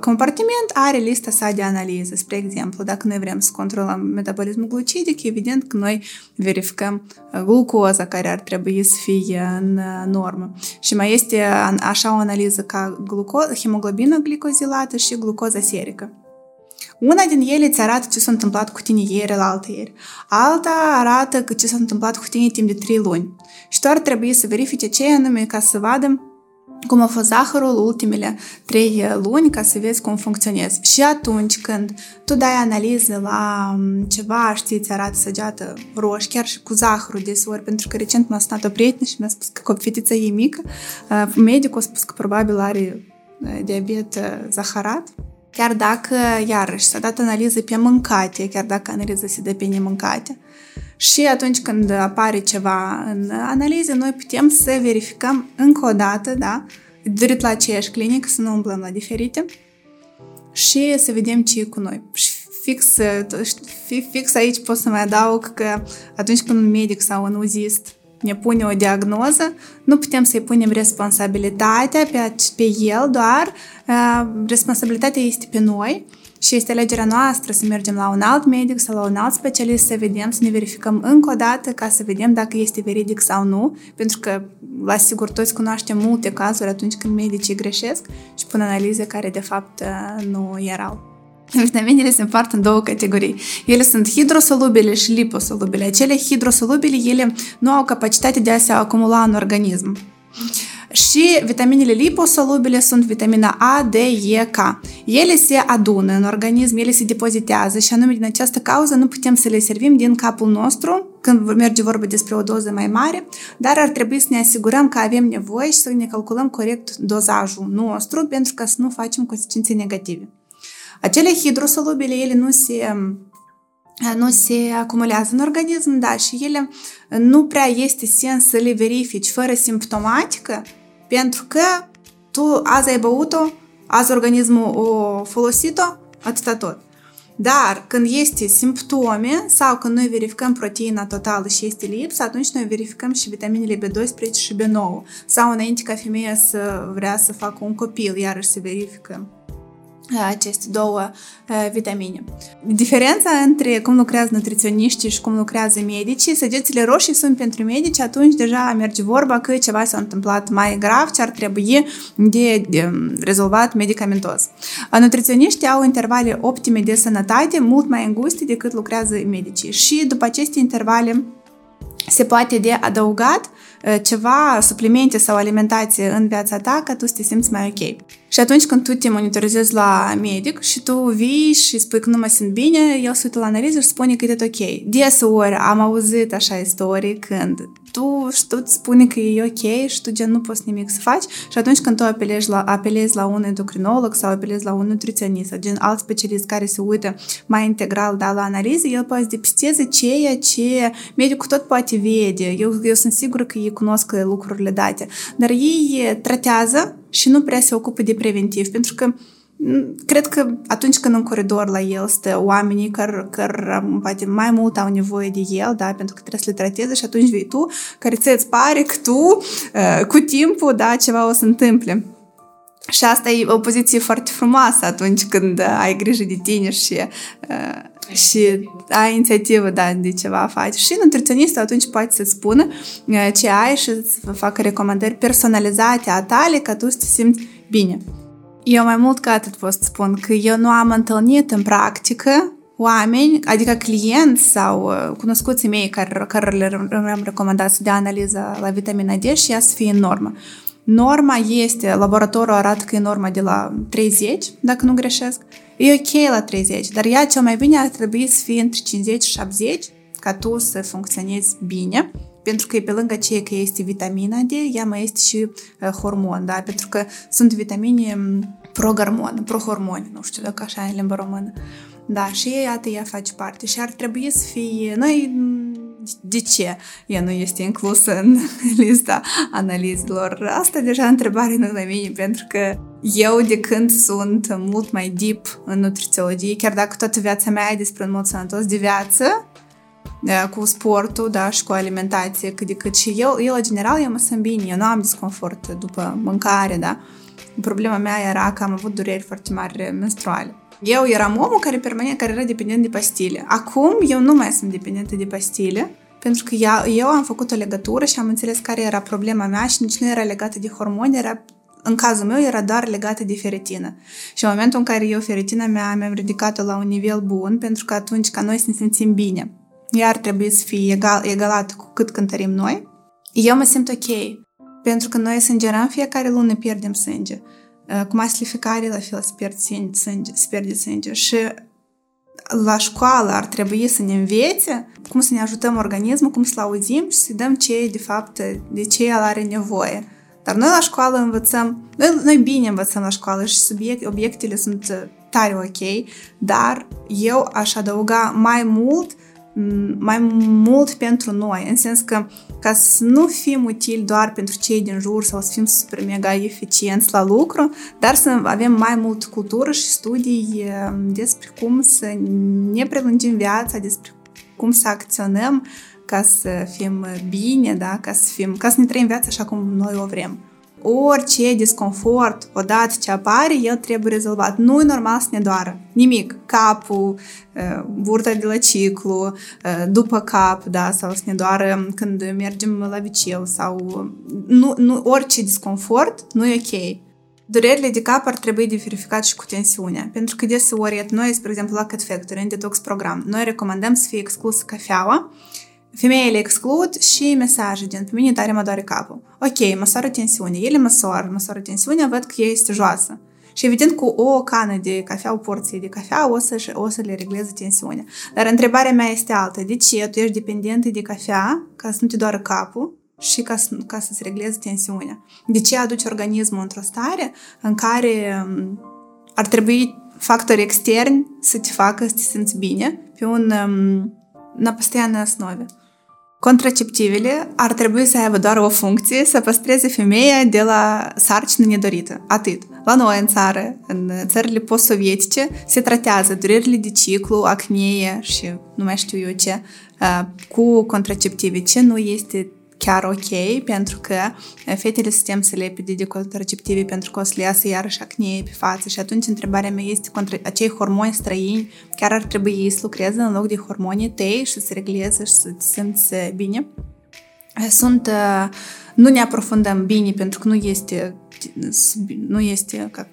compartiment are lista sa de analiză. Spre exemplu, dacă noi vrem să controlăm metabolismul glucidic, evident că noi verificăm glucoza care ar trebui să fie în normă. Și mai este așa o analiză ca gluco- hemoglobina glicozilată și glucoza serică. Una din ele îți arată ce s-a întâmplat cu tine ieri la altă ieri. Alta arată că ce s-a întâmplat cu tine timp de 3 luni. Și tu ar trebui să verifice ce anume ca să vadă cum a fost zahărul ultimele trei luni ca să vezi cum funcționezi. Și atunci când tu dai analize la ceva, știi, ți arată săgeată roșie, chiar și cu zahărul deseori, pentru că recent m-a sunat o prietenă și mi-a spus că fetița ei mică, medicul a spus că probabil are diabet zaharat, chiar dacă, iarăși, s-a dat analiză pe mâncate, chiar dacă analiza se dă pe nemâncate. Și atunci când apare ceva în analize, noi putem să verificăm încă o dată, da, dorit la aceeași clinică, să nu umblăm la diferite și să vedem ce e cu noi. Și fix, fix aici pot să mai adaug că atunci când un medic sau un uzist ne pune o diagnoză, nu putem să-i punem responsabilitatea pe, pe el, doar uh, responsabilitatea este pe noi și este alegerea noastră să mergem la un alt medic sau la un alt specialist să vedem, să ne verificăm încă o dată ca să vedem dacă este veridic sau nu, pentru că, la sigur, toți cunoaștem multe cazuri atunci când medicii greșesc și pun analize care, de fapt, uh, nu erau. Vitaminele se împart în două categorii. Ele sunt hidrosolubile și liposolubile. Acele hidrosolubile, ele nu au capacitate de a se acumula în organism. Și vitaminele liposolubile sunt vitamina A, D, E, K. Ele se adună în organism, ele se depozitează și anume din această cauză nu putem să le servim din capul nostru când merge vorba despre o doză mai mare, dar ar trebui să ne asigurăm că avem nevoie și să ne calculăm corect dozajul nostru pentru ca să nu facem consecințe negative. Acele hidrosolubile, ele nu se nu se acumulează în organism, da, și ele nu prea este sens să le verifici fără simptomatică, pentru că tu azi ai băut-o, azi organismul o folosit-o, atâta tot. Dar când este simptome sau când noi verificăm proteina totală și este lipsă, atunci noi verificăm și vitaminele B12 și B9. Sau înainte ca femeia să vrea să facă un copil, iarăși se verifică aceste două vitamine. Diferența între cum lucrează nutriționiștii și cum lucrează medicii, săgețile roșii sunt pentru medici, atunci deja merge vorba că ceva s-a întâmplat mai grav ce ar trebui de, de rezolvat medicamentos. Nutriționiștii au intervale optime de sănătate mult mai înguste decât lucrează medicii și după aceste intervale se poate de adăugat ceva, suplimente sau alimentație în viața ta ca tu să te simți mai ok. Și atunci când tu te monitorizezi la medic și tu vii și spui că nu mă simt bine, el se uită la analiză și spune că e tot ok. Deseori am auzit așa istorii când tu, și tu îți spune că e ok și tu gen nu poți nimic să faci și atunci când tu apelezi la, apelezi la un endocrinolog sau apelezi la un nutriționist sau gen alt specialist care se uită mai integral da, la analize, el poate depisteze ceea ce medicul tot poate vede. Eu, eu sunt sigură că ei cunosc lucrurile date, dar ei tratează și nu prea se ocupă de preventiv, pentru că cred că atunci când în coridor la el stă oamenii care, care poate mai mult au nevoie de el, da, pentru că trebuie să le trateze și atunci vei tu, care ți-ți pare că tu, cu timpul, da, ceva o să întâmple. Și asta e o poziție foarte frumoasă atunci când ai grijă de tine și, uh, și ai inițiativă da, de ceva faci. Și nutriționistul atunci poate să-ți spună ce ai și să facă recomandări personalizate a tale ca tu să te simți bine. Eu mai mult ca atât pot spun că eu nu am întâlnit în practică oameni, adică clienți sau uh, cunoscuții mei care, care le-am recomandat să dea analiză la vitamina D și ea să fie în normă. Norma este, laboratorul arată că e norma de la 30, dacă nu greșesc. E ok la 30, dar ea cel mai bine ar trebui să fie între 50 și 70 ca tu să funcționezi bine pentru că pe lângă ceea că este vitamina D, ea mai este și uh, hormon, da? Pentru că sunt vitamine pro-hormon, pro-hormoni, nu știu dacă așa e în limba română. Da, și iată, ea face parte și ar trebui să fie... Noi, de ce ea nu este inclusă în lista analizelor? Asta deja întrebare nu la mine, pentru că eu de când sunt mult mai deep în nutrițiologie, chiar dacă toată viața mea e despre un mod sănătos de viață, cu sportul, da, și cu alimentație cât de cât. Și eu, eu, în general, eu mă simt bine, eu nu am disconfort după mâncare, da. Problema mea era că am avut dureri foarte mari menstruale. Eu eram omul care permanent, care era dependent de pastile. Acum eu nu mai sunt dependentă de pastile, pentru că eu am făcut o legătură și am înțeles care era problema mea și nici nu era legată de hormoni, era în cazul meu era doar legată de feritină. Și în momentul în care eu feritina mea mi-am ridicat-o la un nivel bun, pentru că atunci ca noi să ne simțim bine, ea ar trebui să fie egal, egalată cu cât cântărim noi, eu mă simt ok. Pentru că noi sângerăm fiecare lună, pierdem sânge. Uh, cu masificare, la fel, se pierde sânge, se pierde sânge. Și la școală ar trebui să ne învețe cum să ne ajutăm organismul, cum să-l auzim și să dăm ce de fapt, de ce el are nevoie. Dar noi la școală învățăm, noi, noi bine învățăm la școală și subiect, obiectele sunt tare ok, dar eu aș adăuga mai mult uh, mai mult pentru noi, în sens că ca să nu fim utili doar pentru cei din jur sau să fim super mega eficienți la lucru, dar să avem mai mult cultură și studii despre cum să ne prelungim viața, despre cum să acționăm ca să fim bine, da? ca, să fim, ca să ne trăim viața așa cum noi o vrem orice disconfort, odată ce apare, el trebuie rezolvat. Nu e normal să ne doară. Nimic. Capul, uh, burta de la ciclu, uh, după cap, da, sau să ne doară când mergem la viceu sau... Nu, nu, orice disconfort nu e ok. Durerile de cap ar trebui de verificat și cu tensiunea, pentru că deseori noi, spre exemplu, la Cat Factory, în Detox Program, noi recomandăm să fie exclusă cafeaua Femeile exclud și mesaje din pe mine tare mă doare capul. Ok, măsoară tensiunea. Ele măsoară, măsoară tensiunea, văd că ea este joasă. Și evident cu o cană de cafea, o porție de cafea, o să, o să le regleze tensiunea. Dar întrebarea mea este altă. De ce tu ești dependentă de cafea ca să nu te doară capul și ca, să, ca să-ți regleze tensiunea? De ce aduci organismul într-o stare în care um, ar trebui factori externi să te facă să te simți bine pe un um, на постоянной основе. Contraceptivele ar trebui să aibă doar o funcție, să păstreze femeia de la sarcină nedorită. Atât. La noi în țară, în țările post-sovietice, se tratează durerile de ciclu, acnee și nu mai știu eu ce, cu contraceptive. Ce nu este chiar ok, pentru că eh, fetele suntem să le epide de contraceptive pentru că o să le iasă iarăși acne pe față și atunci întrebarea mea este contra acei hormoni străini chiar ar trebui să lucreze în loc de hormonii tăi și să regleze și să te simți bine. Eh, sunt, eh, nu ne aprofundăm bine pentru că nu este nu este, ca,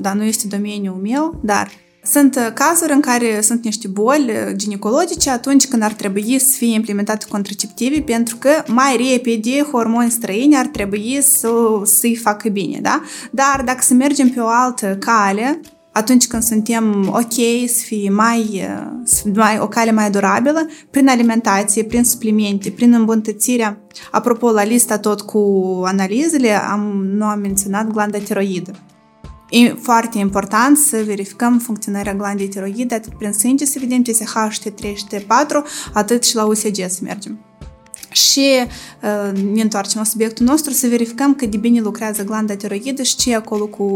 da, nu este domeniul meu, dar sunt uh, cazuri în care sunt niște boli uh, ginecologice atunci când ar trebui să fie implementate contraceptive pentru că mai repede hormoni străini ar trebui să, să-i facă bine, da? Dar dacă să mergem pe o altă cale, atunci când suntem ok, să fie mai, uh, mai o cale mai durabilă, prin alimentație, prin suplimente, prin îmbunătățirea. Apropo, la lista tot cu analizele, am, nu am menționat glanda tiroidă. E foarte important să verificăm funcționarea glandei tiroide, atât prin sânge să vedem TSH, T3 și T4, atât și la USG să mergem. Și uh, ne întoarcem la subiectul nostru să verificăm cât de bine lucrează glanda tiroidă și ce e acolo cu,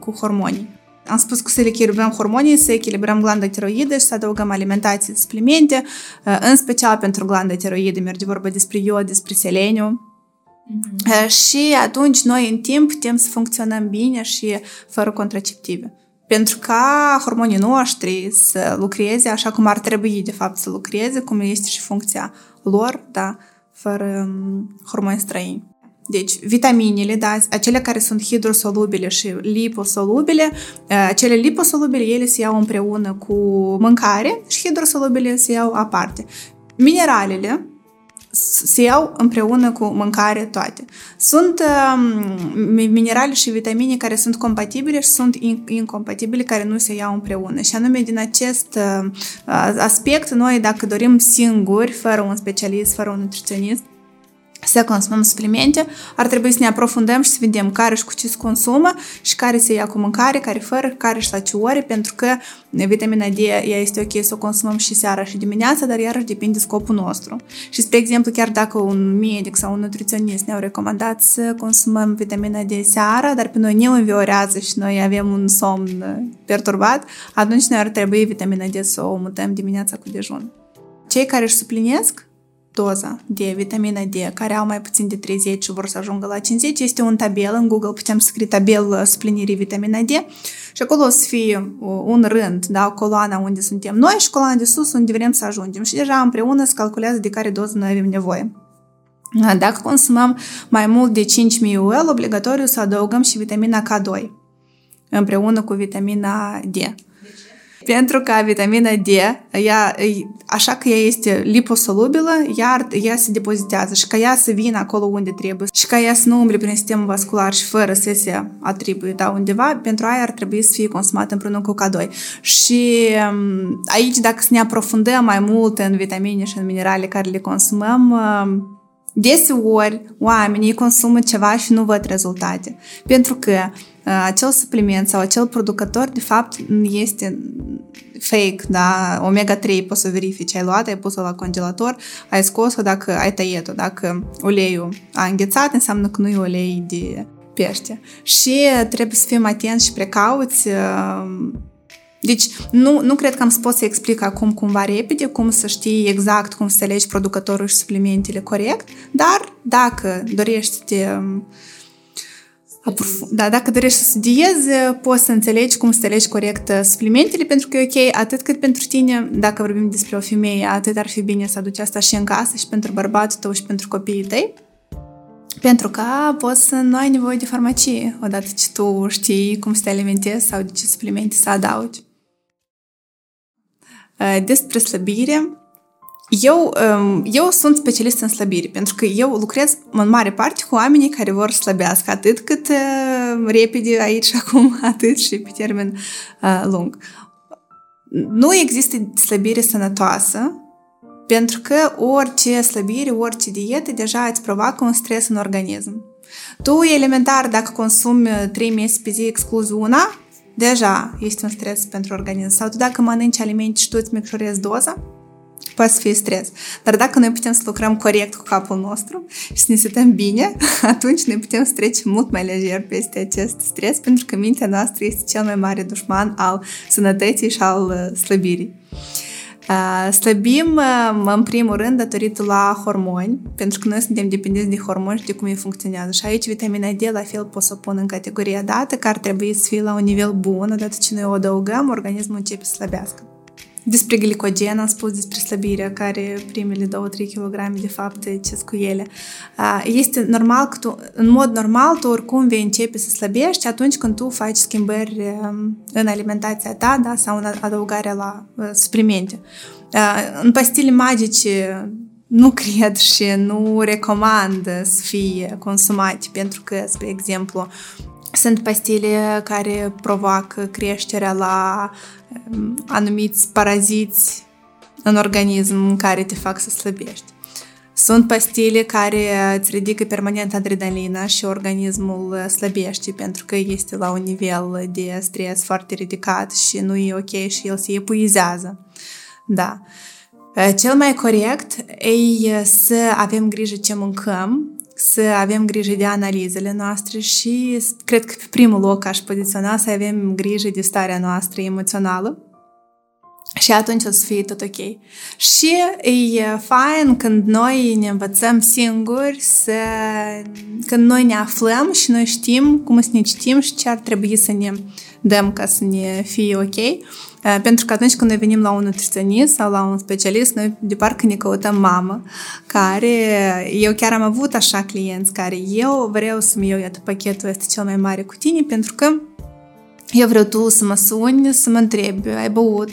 cu hormonii. Am spus că să echilibrăm hormonii, să echilibrăm glanda tiroidă și să adăugăm alimentație, suplimente, uh, în special pentru glanda tiroidă merge vorba despre iod, despre seleniu, Mm-hmm. Și atunci noi în timp putem să funcționăm bine și fără contraceptive. Pentru ca hormonii noștri să lucreze așa cum ar trebui de fapt să lucreze, cum este și funcția lor, da, fără hormoni străini. Deci, vitaminele, da, acele care sunt hidrosolubile și liposolubile, acele liposolubile, ele se iau împreună cu mâncare și hidrosolubile se iau aparte. Mineralele, se iau împreună cu mâncare toate. Sunt uh, minerale și vitamine care sunt compatibile și sunt incompatibile care nu se iau împreună. Și anume din acest uh, aspect, noi dacă dorim singuri, fără un specialist, fără un nutriționist, să consumăm suplimente, ar trebui să ne aprofundăm și să vedem care și cu ce se consumă și care se ia cu mâncare, care fără, care și la ce ore, pentru că vitamina D ea este ok să o consumăm și seara și dimineața, dar iarăși depinde scopul nostru. Și, spre exemplu, chiar dacă un medic sau un nutriționist ne-au recomandat să consumăm vitamina D seara, dar pe noi ne înviorează și noi avem un somn perturbat, atunci noi ar trebui vitamina D să o mutăm dimineața cu dejun. Cei care își suplinesc doza de vitamina D care au mai puțin de 30 și vor să ajungă la 50. Este un tabel, în Google putem scrie tabel suplinirii vitamina D și acolo o să fie un rând, da, coloana unde suntem noi și coloana de sus unde vrem să ajungem și deja împreună se calculează de care doză noi avem nevoie. Dacă consumăm mai mult de 5.000 UL, obligatoriu să adăugăm și vitamina K2 împreună cu vitamina D. Pentru că vitamina D, ea, așa că ea este liposolubilă, ea, ea se depozitează și ca ea să vină acolo unde trebuie și ca ea să nu umble prin sistemul vascular și fără să se atribuie da, undeva, pentru aia ar trebui să fie consumată împreună cu K2. Și um, aici, dacă să ne aprofundăm mai mult în vitamine și în minerale care le consumăm, um, Deseori, oamenii consumă ceva și nu văd rezultate. Pentru că uh, acel supliment sau acel producător, de fapt, este fake, da, omega-3 poți să verifici, ai luat, ai pus-o la congelator, ai scos-o dacă ai tăiet-o, dacă uleiul a înghețat, înseamnă că nu e ulei de pește. Și trebuie să fim atenți și precauți uh, deci nu, nu cred că am să pot să explic acum cumva repede cum să știi exact cum să alegi producătorul și suplimentele corect, dar dacă dorești de da, dacă dorești să studiezi, poți să înțelegi cum să alegi corect suplimentele, pentru că e ok, atât cât pentru tine, dacă vorbim despre o femeie, atât ar fi bine să aduci asta și în casă, și pentru bărbatul tău, și pentru copiii tăi. Pentru că poți să nu ai nevoie de farmacie, odată ce tu știi cum să te alimentezi sau de ce suplimente să adaugi. Uh, despre slăbire, eu, um, eu sunt specialist în slăbire, pentru că eu lucrez în mare parte cu oamenii care vor slăbească atât cât uh, repede aici și acum, atât și pe termen uh, lung. Nu există slăbire sănătoasă, pentru că orice slăbire, orice dietă deja îți provoacă un stres în organism. Tu, elementar, dacă consumi 3 mese pe zi excluz una, deja este un stres pentru organism. Sau tu dacă mănânci alimente și tu îți micșorezi doza, poate să fie stres. Dar dacă noi putem să lucrăm corect cu capul nostru și să ne setăm bine, atunci noi putem să trecem mult mai lejer peste acest stres, pentru că mintea noastră este cel mai mare dușman al sănătății și al uh, slăbirii. Slăbim, în primul rând, datorită la hormoni, pentru că noi suntem dependenți de hormoni și de cum ei funcționează. Și aici vitamina D, la fel, pot să o pun în categoria dată, care ar trebui să fie la un nivel bun, odată ce noi o adăugăm, organismul începe să slăbească. Despre glicogen am spus despre slăbirea, care primele 2-3 kg de fapt ce cu ele. Este normal că tu, în mod normal, tu oricum vei începe să slăbești atunci când tu faci schimbări în alimentația ta da, sau în adăugarea la suplimente. În pastile magice nu cred și nu recomand să fie consumate pentru că, spre exemplu, sunt pastile care provoacă creșterea la um, anumiți paraziți în organism care te fac să slăbești. Sunt pastile care îți ridică permanent adrenalina și organismul slăbește pentru că este la un nivel de stres foarte ridicat și nu e ok și el se epuizează. Da. Cel mai corect e să avem grijă ce mâncăm să avem grijă de analizele noastre și cred că pe primul loc aș poziționa să avem grijă de starea noastră emoțională și atunci o să fie tot ok. Și e fain când noi ne învățăm singuri să... când noi ne aflăm și noi știm cum să ne citim și ce ar trebui să ne dăm ca să ne fie ok. Uh, pentru că atunci când noi venim la un nutriționist sau la un specialist, noi de parcă ne căutăm mamă, care, eu chiar am avut așa clienți care eu vreau să-mi iau, iată, pachetul este cel mai mare cu tine, pentru că eu vreau tu să mă suni, să mă întrebi, ai băut,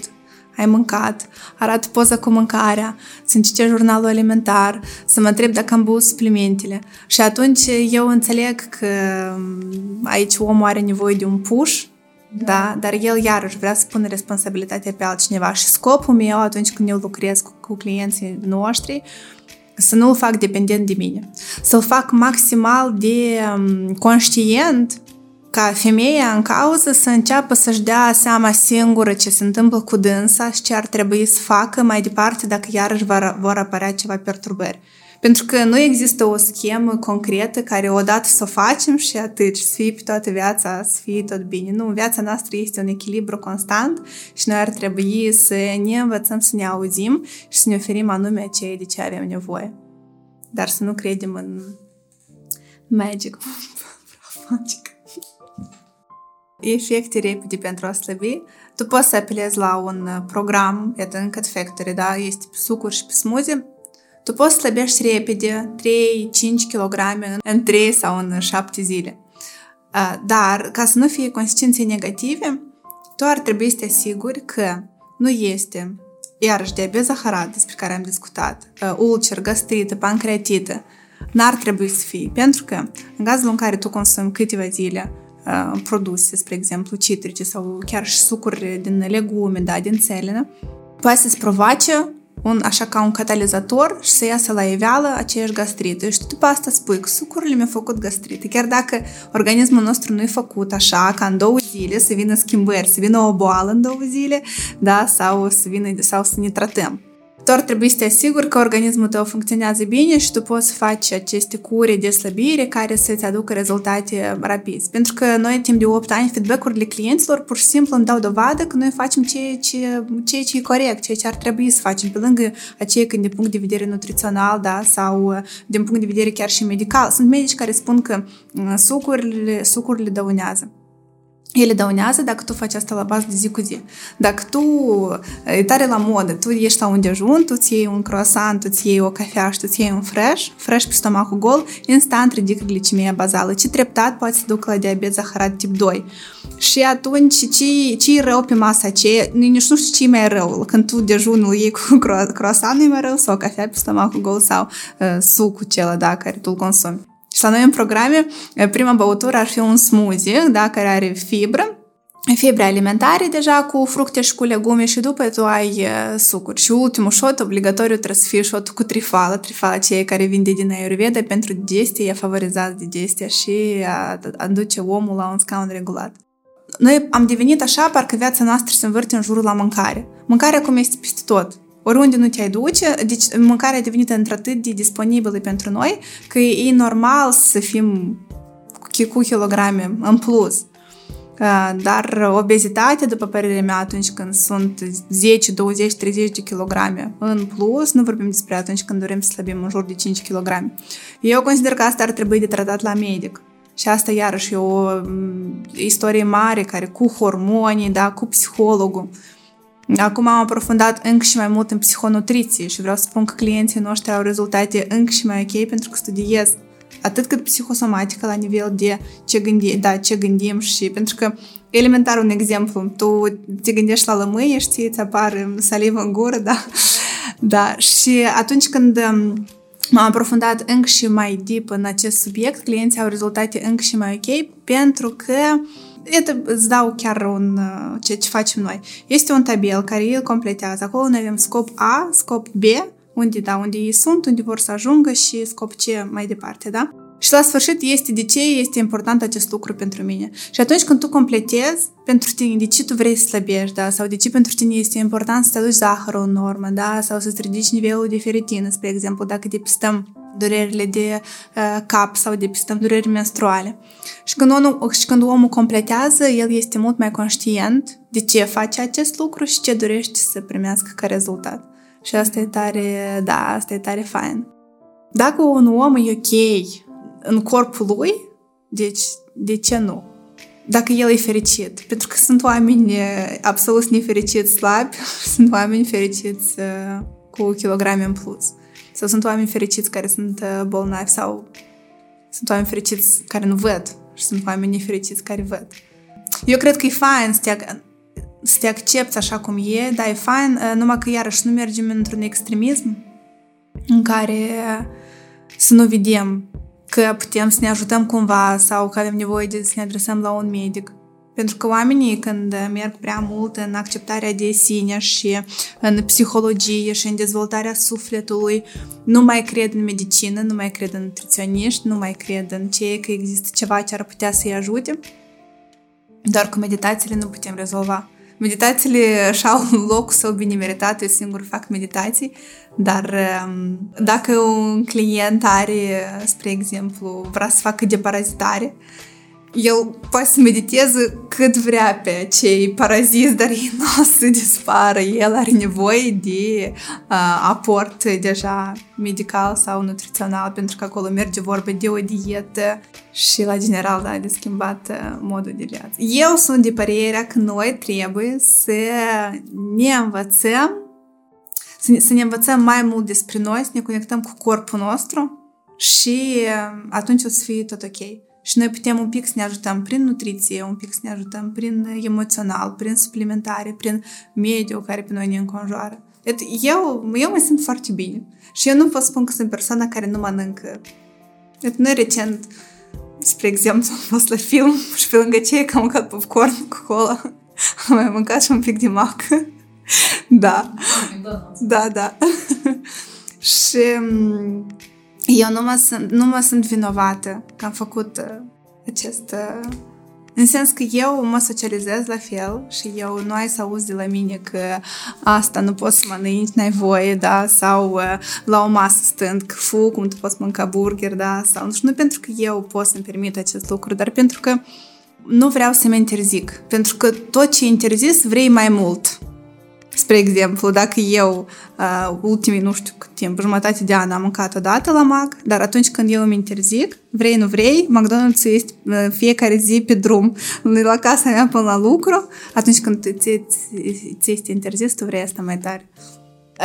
ai mâncat, arată poza cu mâncarea, să încitești jurnalul alimentar, să mă întreb dacă am băut suplimentele. Și atunci eu înțeleg că mm, aici omul are nevoie de un push, da. da? Dar el iarăși vrea să pună responsabilitatea pe altcineva și scopul meu atunci când eu lucrez cu, cu clienții noștri să nu-l fac dependent de mine. Să-l fac maximal de um, conștient ca femeia în cauză să înceapă să-și dea seama singură ce se întâmplă cu dânsa și ce ar trebui să facă mai departe dacă iarăși vor, vor apărea ceva perturbări. Pentru că nu există o schemă concretă care odată să o facem și atât, și să fie pe toată viața, să fie tot bine. Nu, viața noastră este un echilibru constant și noi ar trebui să ne învățăm să ne auzim și să ne oferim anume ceea de ce avem nevoie. Dar să nu credem în magic. magic. Efecte repede pentru a slăbi. Tu poți să apelezi la un program, iată, în Cut Factory, da? Este pe sucuri și pe smoothie tu poți slăbești repede 3-5 kg în 3 sau în 7 zile. Dar, ca să nu fie consecințe negative, tu ar trebui să te asiguri că nu este iarăși diabet zaharat, despre care am discutat, ulcer, gastrită, pancreatită, n-ar trebui să fie, pentru că în cazul în care tu consumi câteva zile produse, spre exemplu, citrice sau chiar și sucuri din legume, da, din țelină, poate să-ți provoace un, așa ca un catalizator și să iasă la iveală aceeași gastrită. Și tu după asta spui că sucurile mi-au făcut gastrită. Chiar dacă organismul nostru nu e făcut așa, ca în două zile să vină schimbări, să vină o boală în două zile, da, sau să vină, sau să ne tratăm. Tu ar trebui să te asiguri că organismul tău funcționează bine și tu poți face aceste cure de slăbire care să-ți aducă rezultate rapizi. Pentru că noi, timp de 8 ani, feedback-urile clienților pur și simplu îmi dau dovadă că noi facem ceea ce, ceea ce e corect, ceea ce ar trebui să facem, pe lângă aceea când din punct de vedere nutrițional da, sau din punct de vedere chiar și medical. Sunt medici care spun că sucurile, sucurile dăunează ele dăunează dacă tu faci asta la bază de zi cu zi. Dacă tu e tare la modă, tu ești la un dejun, tu îți iei un croissant, tu îți iei o cafea și tu îți iei un fresh, fresh pe stomacul gol, instant ridică glicemia bazală, ce treptat poate să ducă la diabet zaharat tip 2. Și atunci, ce, ce e rău pe masa aceea? Nici nu știu ce e mai rău. Când tu dejunul iei cu croissant, e mai rău sau cafea pe stomacul gol sau uh, sucul cel, da, care tu îl consumi. Și la noi în programe, prima băutură ar fi un smoothie, da, care are fibră, fibre alimentare deja cu fructe și cu legume și după tu ai sucuri. Și ultimul shot obligatoriu trebuie să fie shot cu trifală, trifala cei care vinde din Ayurveda pentru digestie, ea favorizează digestia și aduce omul la un scaun regulat. Noi am devenit așa, parcă viața noastră se învârte în jurul la mâncare. Mâncarea acum este peste tot oriunde nu te-ai duce, deci mâncarea a devenit într-atât de disponibilă pentru noi că e normal să fim cu kilograme în plus. Dar obezitatea, după părerea mea, atunci când sunt 10, 20, 30 de kilograme în plus, nu vorbim despre atunci când dorim să slăbim în jur de 5 kg. Eu consider că asta ar trebui de tratat la medic. Și asta iarăși e o istorie mare care cu hormonii, da, cu psihologul. Acum am aprofundat încă și mai mult în psihonutriție și vreau să spun că clienții noștri au rezultate încă și mai ok pentru că studiez atât cât psihosomatică la nivel de ce, gândi, da, ce gândim și pentru că elementar un exemplu, tu te gândești la lămâie și ți apare salivă în gură, da? Da, și atunci când um, m-am aprofundat încă și mai deep în acest subiect, clienții au rezultate încă și mai ok pentru că Iată, îți dau chiar un, uh, ce, ce facem noi. Este un tabel care îl completează. Acolo noi avem scop A, scop B, unde, da, unde ei sunt, unde vor să ajungă și scop C mai departe, da? Și la sfârșit este de ce este important acest lucru pentru mine. Și atunci când tu completezi pentru tine de ce tu vrei să slăbești, da? sau de ce pentru tine este important să te aduci zahărul în normă, da? sau să-ți ridici nivelul de feritină, spre exemplu, dacă depistăm durerile de uh, cap sau depistăm dureri menstruale. Și când, omul, și când omul completează, el este mult mai conștient de ce face acest lucru și ce dorește să primească ca rezultat. Și asta e tare, da, asta e tare fain. Dacă un om e ok în corpul lui, deci de ce nu? dacă el e fericit. Pentru că sunt oameni absolut nefericiți slabi, sunt oameni fericiți cu kilograme în plus. Sau sunt oameni fericiți care sunt bolnavi sau sunt oameni fericiți care nu văd și sunt oameni nefericiți care văd. Eu cred că e fain să te, să te accepti așa cum e, dar e fain, numai că iarăși nu mergem într-un extremism în care să nu vedem că putem să ne ajutăm cumva sau că avem nevoie de să ne adresăm la un medic. Pentru că oamenii când merg prea mult în acceptarea de sine și în psihologie și în dezvoltarea sufletului, nu mai cred în medicină, nu mai cred în nutriționiști, nu mai cred în ce că există ceva ce ar putea să-i ajute. Doar cu meditațiile nu putem rezolva. Meditațiile și-au loc sau bine meritate, singur fac meditații, dar um, dacă un client are, spre exemplu, vrea să facă deparazitare, el poate să mediteze cât vrea pe acei paraziți, dar ei nu o să dispară. El are nevoie de uh, aport deja medical sau nutrițional, pentru că acolo merge vorba de o dietă și la general da, de schimbat uh, modul de viață. Eu sunt de părerea că noi trebuie să ne învățăm să ne, să ne învățăm mai mult despre noi, să ne conectăm cu corpul nostru și atunci o să fie tot ok. Și noi putem un pic să ne ajutăm prin nutriție, un pic să ne ajutăm prin emoțional, prin suplimentare, prin mediul care pe noi ne înconjoară. Eu, eu mă simt foarte bine. Și eu nu pot spun că sunt persoana care nu mănâncă. Et noi recent, spre exemplu, am fost la film și pe lângă ce că am mâncat popcorn cu cola, am mai mâncat și un pic de mac. da. Da, da. și mm, eu nu mă sunt, nu mă sunt vinovată că am făcut uh, acest... Uh, în sens că eu mă socializez la fel și eu nu ai să auzi de la mine că asta nu poți să mănânci, n-ai voie, da, sau uh, la o masă stând, că fu, cum tu poți mânca burger, da, sau nu știu, nu pentru că eu pot să-mi permit acest lucru, dar pentru că nu vreau să-mi interzic, pentru că tot ce interzis vrei mai mult. Spre exemplu, dacă eu uh, ultimii, nu știu cât timp, jumătate de an am mâncat odată la Mac, dar atunci când eu îmi interzic, vrei, nu vrei, McDonald's este uh, fiecare zi pe drum la casa mea până la lucru, atunci când ți, este interzis, tu vrei asta mai tare.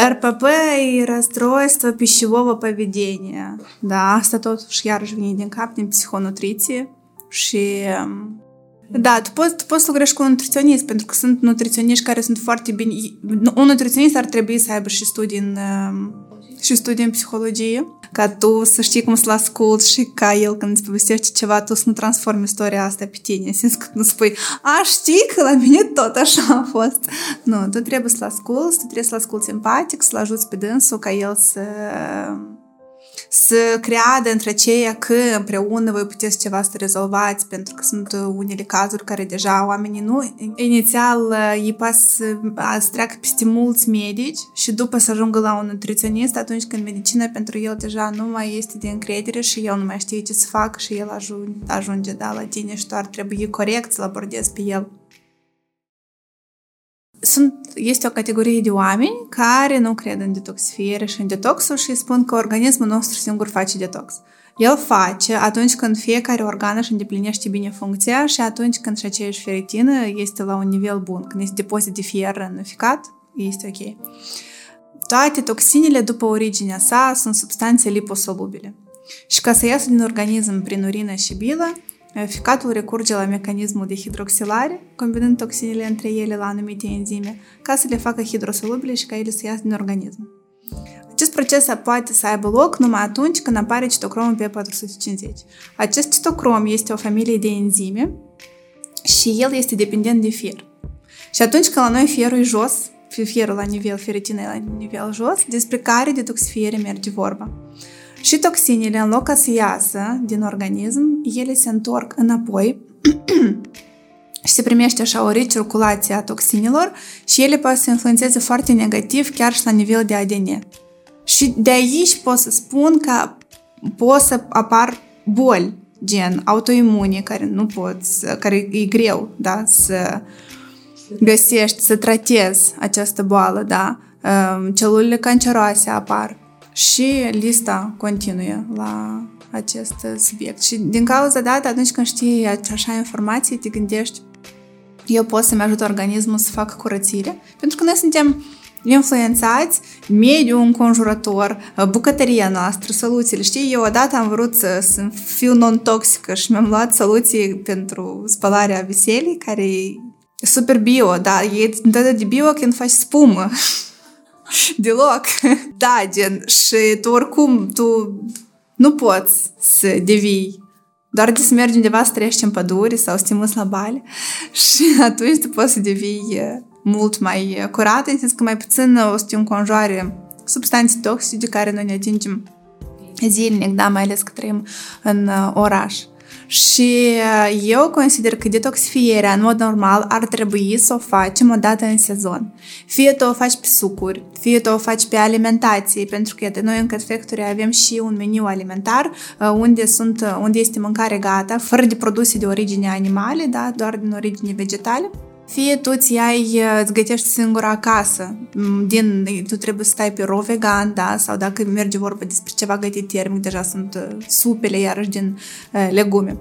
РПП и расстройство пищевого поведения. Da, asta totuși iarăși vine din cap, din psihonutриție și da, tu poți, tu poți să lucrezi cu un nutriționist, pentru că sunt nutriționiști care sunt foarte bine... Un nutriționist ar trebui să aibă și studii în, um, și studii în psihologie, ca tu să știi cum să-l asculti și ca el când îți povestește ceva, tu să nu transformi istoria asta pe tine. Sens că nu spui, a, știi că la mine tot așa a fost. Nu, tu trebuie să-l asculti, tu trebuie să-l asculti empatic, să-l ajuți pe dânsul ca el să să creadă între aceia că împreună voi puteți ceva să rezolvați, pentru că sunt unele cazuri care deja oamenii nu... Inițial ei pas să treacă peste mulți medici și după să ajungă la un nutriționist atunci când medicina pentru el deja nu mai este de încredere și el nu mai știe ce să facă și el ajunge, ajunge da, la tine și tu ar trebui corect să-l abordezi pe el sunt, este o categorie de oameni care nu cred în detoxifiere și în detoxul și spun că organismul nostru singur face detox. El face atunci când fiecare organ își îndeplinește bine funcția și atunci când și aceeași feritină este la un nivel bun, când este depozit de fier în ficat, este ok. Toate toxinele după originea sa sunt substanțe liposolubile. Și ca să iasă din organism prin urină și bilă, Ficatul recurge la mecanismul de hidroxilare, combinând toxinele între ele la anumite enzime, ca să le facă hidrosolubile și ca ele să iasă din organism. Acest proces poate să aibă loc numai atunci când apare citocromul P450. Acest citocrom este o familie de enzime și el este dependent de fier. Și atunci când la noi fierul e jos, fierul la nivel, feritina la nivel jos, despre care detoxifiere merge vorba. Și toxinele, în loc să iasă din organism, ele se întorc înapoi și se primește așa o recirculație a toxinilor și ele pot să influențeze foarte negativ chiar și la nivel de ADN. Și de aici pot să spun că pot să apar boli gen autoimune care nu poți, care e greu da, să găsești, să tratezi această boală, da? Celulele canceroase apar și lista continuă la acest subiect. Și din cauza dată, atunci când știi așa informații, te gândești eu pot să-mi ajut organismul să facă curățire, pentru că noi suntem influențați mediul înconjurător, bucătăria noastră, soluțiile. Știi, eu odată am vrut să, să fiu non-toxică și mi-am luat soluții pentru spălarea viselii, care e super bio, dar e dată de bio când faci spumă. Deloc. Da, gen, și tu oricum, tu nu poți să devii doar de să mergi undeva să treci în pădure sau să te muți la bale și atunci tu poți să devii mult mai curată, în sens că mai puțin o să te înconjoare substanțe toxice care noi ne atingem zilnic, da, mai ales că trăim în oraș. Și uh, eu consider că detoxifierea, în mod normal, ar trebui să o facem o dată în sezon. Fie tu o faci pe sucuri, fie tu o faci pe alimentație, pentru că noi în Cat Factory avem și un meniu alimentar uh, unde, sunt, uh, unde este mâncare gata, fără de produse de origine animale, da, doar din origine vegetale. Fie tu ți ai, îți gătești singur acasă, din, tu trebuie să stai pe ro vegan, da, sau dacă merge vorba despre ceva gătit termic, deja sunt supele, iarăși din uh, legume.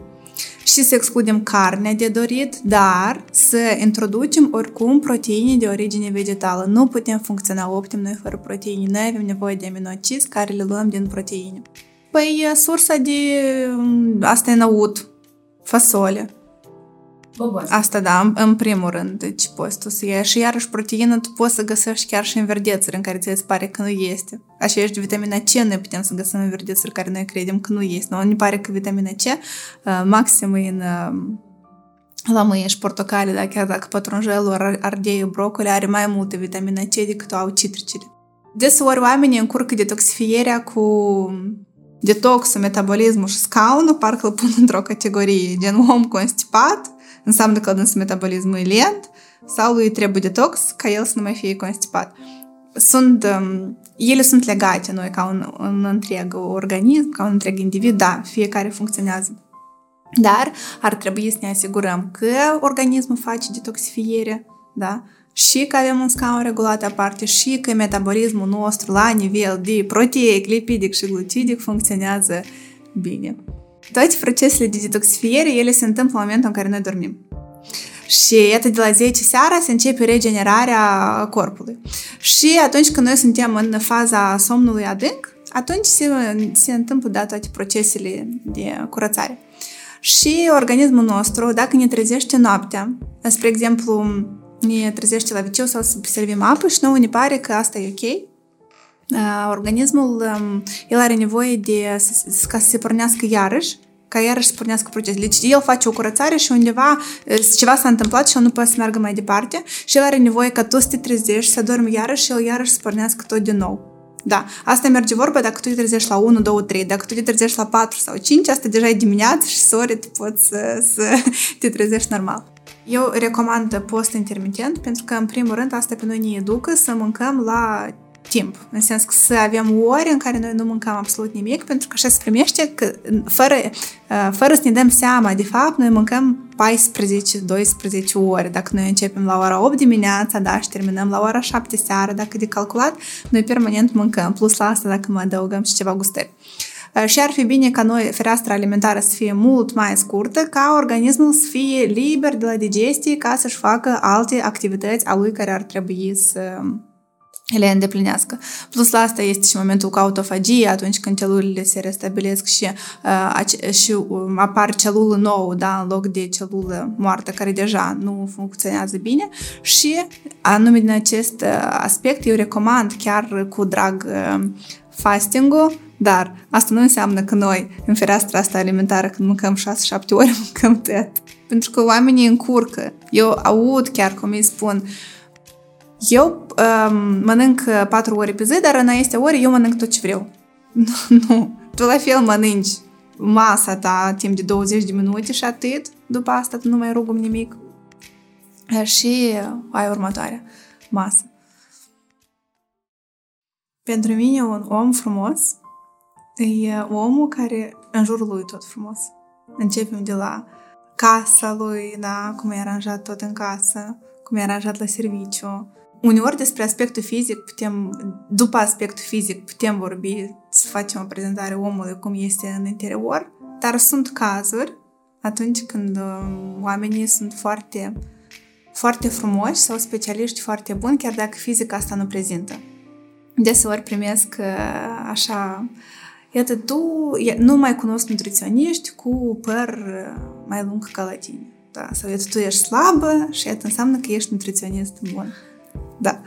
Și să excludem carnea de dorit, dar să introducem oricum proteine de origine vegetală. Nu putem funcționa optim noi fără proteine. Noi avem nevoie de aminoacizi care le luăm din proteine. Păi sursa de... asta e năut, fasole Boboase. Asta da, în, în primul rând, deci poți tu să iei. Și iarăși proteină tu poți să găsești chiar și în verdețuri în care ți se pare că nu este. Așa ești vitamina C, noi putem să găsim în verdețuri care noi credem că nu este. Nu, ne pare că vitamina C uh, maxim în uh, la mâie și portocale, da, chiar dacă pătrunjelul, ardeiul, brocoli are mai multe vitamina C decât au citricile. Deseori oamenii încurcă detoxifierea cu detoxul, metabolismul și scaunul, parcă îl pun într-o categorie, gen om constipat, înseamnă că însă metabolismul e lent sau lui trebuie detox ca el să nu mai fie constipat. Sunt, um, ele sunt legate noi ca un, un întreg organism, ca un întreg individ, da, fiecare funcționează. Dar ar trebui să ne asigurăm că organismul face detoxifiere, da, și că avem un scaun regulat aparte și că metabolismul nostru la nivel de proteic, lipidic și glutidic funcționează bine. Toate procesele de detoxifiere, ele se întâmplă în momentul în care noi dormim. Și iată, de la 10 seara se începe regenerarea corpului. Și atunci când noi suntem în faza somnului adânc, atunci se, se întâmplă da, toate procesele de curățare. Și organismul nostru, dacă ne trezește noaptea, spre exemplu, ne trezește la viceu sau să servim apă și nouă ne pare că asta e ok, organismul, el are nevoie de, ca să se pornească iarăși, ca iarăși să pornească procesul. Deci el face o curățare și undeva ceva s-a întâmplat și el nu poate să meargă mai departe și el are nevoie ca tu să te trezești, să dormi iarăși și el iarăși să pornească tot din nou. Da, asta merge vorba dacă tu te trezești la 1, 2, 3, dacă tu te trezești la 4 sau 5, asta deja e dimineață și sori, tu poți să, să te trezești normal. Eu recomand post intermitent pentru că, în primul rând, asta pe noi ne educă să mâncăm la timp. În sens că să avem ore în care noi nu mâncăm absolut nimic, pentru că așa se primește că fără, uh, fără să ne dăm seama, de fapt, noi mâncăm 14-12 ore. Dacă noi începem la ora 8 dimineața, da, și terminăm la ora 7 seara, dacă de calculat, noi permanent mâncăm. Plus la asta, dacă mai adăugăm și ceva gustări. Uh, și ar fi bine ca noi fereastra alimentară să fie mult mai scurtă, ca organismul să fie liber de la digestie ca să-și facă alte activități a lui care ar trebui să le îndeplinească. Plus la asta este și momentul cu autofagie, atunci când celulele se restabilesc și, uh, și uh, apar celulă nouă, da, în loc de celulă moartă care deja nu funcționează bine și anume din acest uh, aspect eu recomand chiar cu drag uh, fasting-ul, dar asta nu înseamnă că noi în fereastra asta alimentară când mâncăm 6-7 ore mâncăm tot. Pentru că oamenii încurcă. Eu aud chiar cum îi spun uh, eu um, mănânc patru ore pe zi, dar în aceste ore eu mănânc tot ce vreau. nu, tu la fel mănânci masa ta timp de 20 de minute și atât. După asta tu nu mai rugăm nimic. Și ai următoarea masă. Pentru mine un om frumos e omul care în jurul lui tot frumos. Începem de la casa lui, da, cum e aranjat tot în casă, cum e aranjat la serviciu, uneori despre aspectul fizic putem, după aspectul fizic putem vorbi, să facem o prezentare omului cum este în interior, dar sunt cazuri atunci când um, oamenii sunt foarte, foarte frumoși sau specialiști foarte buni, chiar dacă fizica asta nu prezintă. Deseori primesc uh, așa, iată, tu nu mai cunosc nutriționiști cu păr uh, mai lung ca la tine. Da, sau iată, tu ești slabă și iată înseamnă că ești nutriționist bun. Da.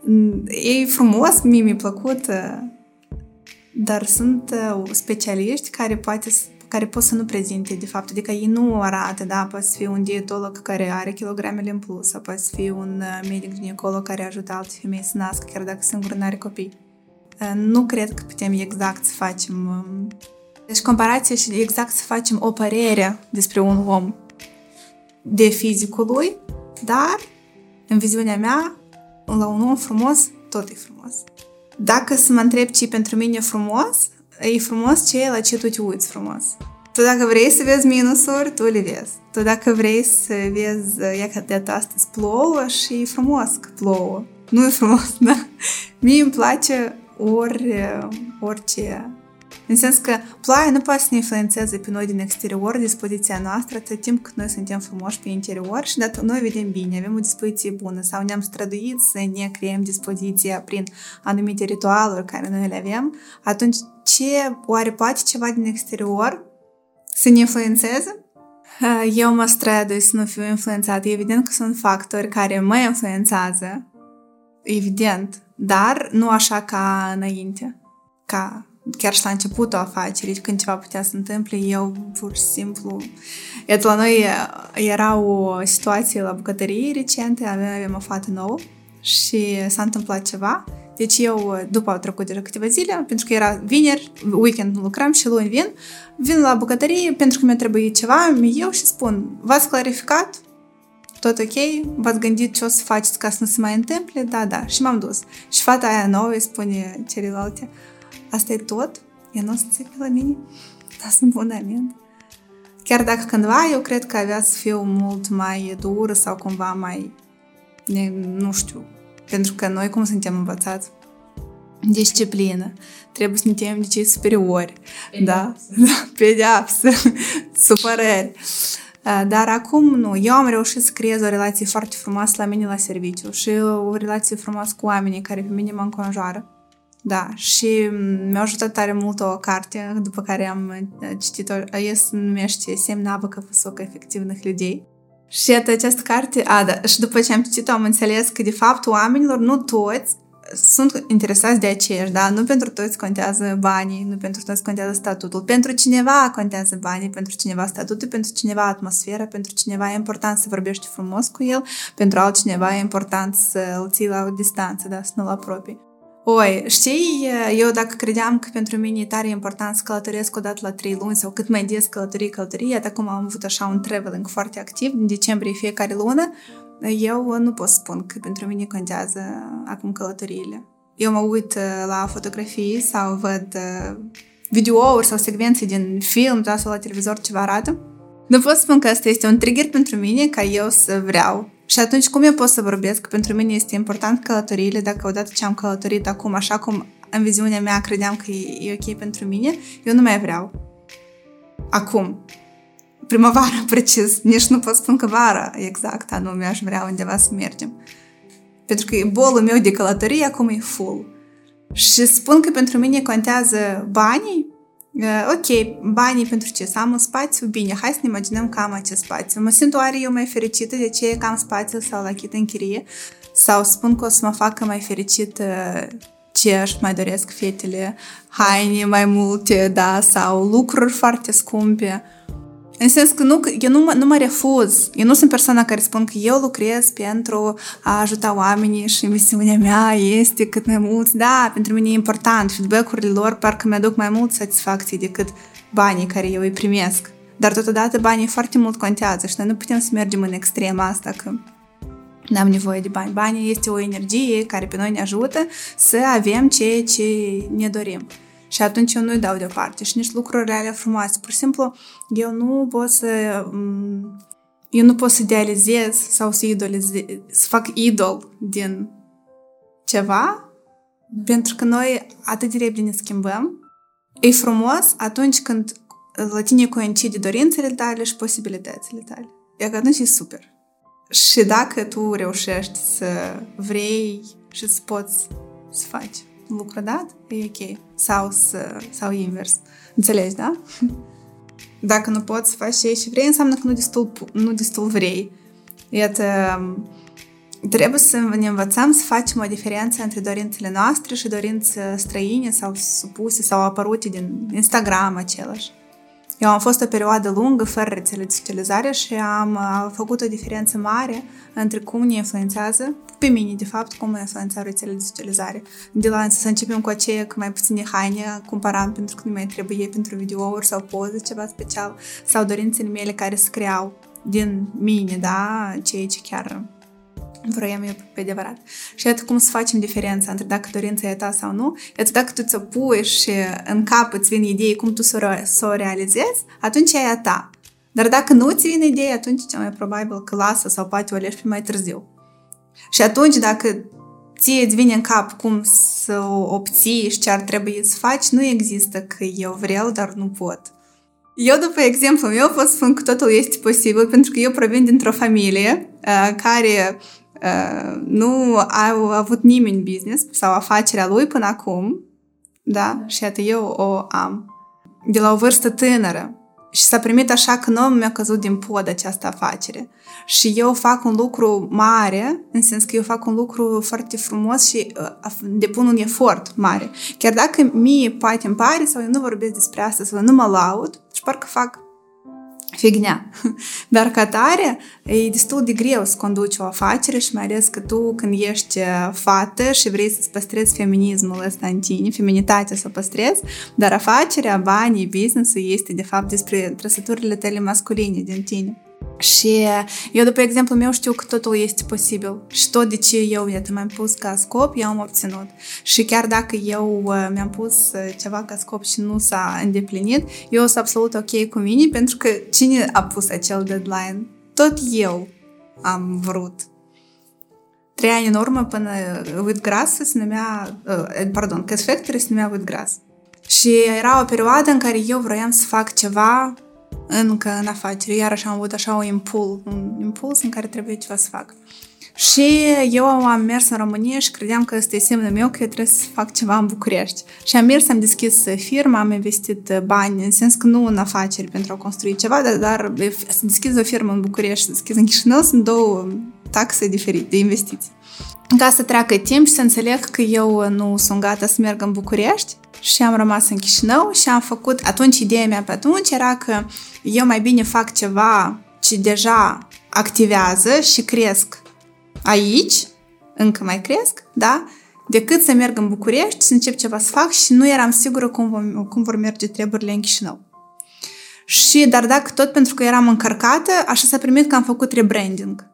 Mm, e frumos, mie mi-a plăcut, uh, dar sunt specialiști care poate care pot să nu prezinte, de fapt, adică ei nu arată, da, poate să fie un dietolog care are kilogramele în plus, sau poate să fie un uh, medic ginecolog care ajută alte femei să nască, chiar dacă singur nu are copii. Uh, nu cred că putem exact să facem um, deci comparație și exact să facem o părere despre un om de fizicul lui, dar în viziunea mea, la un om frumos, tot e frumos. Dacă să mă întreb ce pentru mine e frumos, e frumos ce la ce tu te uiți frumos. Tu dacă vrei să vezi minusuri, tu le vezi. Tu dacă vrei să vezi, ia că de astăzi plouă și e frumos că plouă. Nu e frumos, da? Mie îmi place ori, orice. În sens că ploaia nu poate să ne influențeze pe noi din exterior dispoziția noastră atât timp cât noi suntem frumoși pe interior și dacă noi vedem bine, avem o dispoziție bună sau ne-am străduit să ne creăm dispoziția prin anumite ritualuri care noi le avem, atunci ce oare poate ceva din exterior să ne influențeze? Eu mă strădui să nu fiu influențată. Evident că sunt factori care mă influențează, evident, dar nu așa ca înainte, ca chiar și la începutul afacerii, când ceva putea să întâmple, eu pur și simplu... Iată, la noi era o situație la bucătărie recente, avem o fată nouă și s-a întâmplat ceva deci eu, după au trecut deja câteva zile, pentru că era vineri, weekend nu lucram și luni vin, vin la bucătărie pentru că mi-a trebuit ceva, eu și spun, v-ați clarificat? Tot ok? V-ați gândit ce o să faceți ca să nu se mai întâmple? Da, da. Și m-am dus. Și fata aia nouă îi spune celelalte, asta e tot? Ea nu o să țipe la mine? Da, sunt fundament. Chiar dacă cândva eu cred că avea să fiu mult mai dură sau cumva mai, nu știu, pentru că noi cum suntem învățați? Disciplină. Trebuie să ne temem de cei superiori. Da? da? Pedeapsă. Supărări. Dar acum nu. Eu am reușit să creez o relație foarte frumoasă la mine la serviciu și o relație frumoasă cu oamenii care pe mine mă înconjoară. Da, și mi-a ajutat tare mult o carte după care am citit-o, ea se numește Semnavă că высокоэффективных efectivă людей. Și iată această carte, a, da, și după ce am citit-o am înțeles că de fapt oamenilor nu toți sunt interesați de aceeași, da? Nu pentru toți contează banii, nu pentru toți contează statutul. Pentru cineva contează banii, pentru cineva statutul, pentru cineva atmosfera, pentru cineva e important să vorbești frumos cu el, pentru altcineva e important să îl ții la o distanță, da? Să nu-l apropii. Oi, știi, eu dacă credeam că pentru mine e tare important să călătoresc o dată la trei luni sau cât mai des călătorii, călătorii, iată acum am avut așa un traveling foarte activ din decembrie fiecare lună, eu nu pot spun că pentru mine contează acum călătoriile. Eu mă uit uh, la fotografii sau văd uh, videouri sau secvențe din film da, sau la televizor ce vă arată. Nu pot spun că asta este un trigger pentru mine ca eu să vreau și atunci cum eu pot să vorbesc? Pentru mine este important călătoriile, dacă odată ce am călătorit acum, așa cum în viziunea mea credeam că e, e ok pentru mine, eu nu mai vreau. Acum. Primăvara, precis. Nici nu pot spun că vara exact anume aș vrea undeva să mergem. Pentru că bolul meu de călătorie acum e full. Și spun că pentru mine contează banii, Ok, banii pentru ce? Să am un spațiu? Bine, hai să ne imaginăm că am acest spațiu. Mă simt oare eu mai fericită de ce că am spațiu sau la chit în chirie? Sau spun că o să mă facă mai fericită ce aș mai doresc fetele, haine mai multe, da, sau lucruri foarte scumpe. În sens că nu, eu nu mă, nu mă refuz. Eu nu sunt persoana care spun că eu lucrez pentru a ajuta oamenii și misiunea mea este cât mai mult. Da, pentru mine e important. Feedback-urile lor parcă mi-aduc mai mult satisfacție decât banii care eu îi primesc. Dar totodată banii foarte mult contează și noi nu putem să mergem în extrema asta că n-am nevoie de bani. Banii este o energie care pe noi ne ajută să avem ceea ce ne dorim și atunci eu nu-i dau deoparte și nici lucrurile alea frumoase. Pur și simplu, eu nu pot să eu nu pot să idealizez sau să idolizez, să fac idol din ceva, pentru că noi atât de repede ne schimbăm. E frumos atunci când la tine coincide dorințele tale și posibilitățile tale. E că atunci e super. Și dacă tu reușești să vrei și să poți să faci un lucru dat, e ok. Sau, să, sau invers. Înțelegi, da? Dacă nu poți să faci ce și vrei, înseamnă că nu destul, nu destul vrei. Iată, trebuie să ne învățăm să facem o diferență între dorințele noastre și dorințe străine sau supuse sau apărute din Instagram același. Eu am fost o perioadă lungă fără rețele de socializare și am uh, făcut o diferență mare între cum ne influențează, pe mine, de fapt, cum mă influențează rețelele de socializare. De la să începem cu aceea că mai puține haine cumpăram pentru că nu mai trebuie pentru videouri sau poze, ceva special, sau dorințele mele care se creau din mine, da, ceea ce chiar vroiam eu pe adevărat. Și iată cum să facem diferența între dacă dorința e ta sau nu. Iată dacă tu ți-o puși și în cap îți vin idei cum tu să o realizezi, atunci e a ta. Dar dacă nu ți vine idei, atunci cel mai probabil că lasă sau poate o alegi pe mai târziu. Și atunci dacă ție îți vine în cap cum să o obții și ce ar trebui să faci, nu există că eu vreau, dar nu pot. Eu, după exemplu meu, pot spun că totul este posibil pentru că eu provin dintr-o familie uh, care Uh, nu a avut nimeni business sau afacerea lui până acum, da? Și iată, eu o am. De la o vârstă tânără. Și s-a primit așa că nu mi-a căzut din pod această afacere. Și eu fac un lucru mare, în sens că eu fac un lucru foarte frumos și uh, depun un efort mare. Chiar dacă mie poate îmi pare sau eu nu vorbesc despre asta sau nu mă laud și parcă fac fignia. Dar ca tare e destul de greu să conduci o afacere și mai ales că tu când ești fată și vrei să-ți păstrezi feminismul ăsta în tine, feminitatea să o păstrezi, dar afacerea, banii, business-ul este de fapt despre trăsăturile tale masculine din tine. Și eu, după exemplu meu, știu că totul este posibil. Și tot de ce eu, iată, mi-am pus ca scop, eu am obținut. Și chiar dacă eu uh, mi-am pus uh, ceva ca scop și nu s-a îndeplinit, eu sunt absolut ok cu mine, pentru că cine a pus acel deadline? Tot eu am vrut. Trei ani în urmă, până Wheatgrass se numea, uh, pardon, Cat Factory se numea Wheatgrass. Și era o perioadă în care eu vroiam să fac ceva încă în afacere. Iarăși am avut așa un impuls, un impuls în care trebuie ceva să fac. Și eu am mers în România și credeam că este semnul meu că eu trebuie să fac ceva în București. Și am mers, am deschis firma, am investit bani, în sens că nu în afaceri pentru a construi ceva, dar, dar să deschis o firmă în București, să deschis în Chișinău, sunt două taxe diferite de investiții. Ca să treacă timp și să înțeleg că eu nu sunt gata să merg în București, și am rămas în Chișinău și am făcut, atunci ideea mea pe atunci era că eu mai bine fac ceva ce deja activează și cresc aici, încă mai cresc, da? Decât să merg în București, să încep ceva să fac și nu eram sigură cum, vom, cum vor merge treburile în Chișinău. Și, dar dacă tot pentru că eram încărcată, așa s-a primit că am făcut rebranding.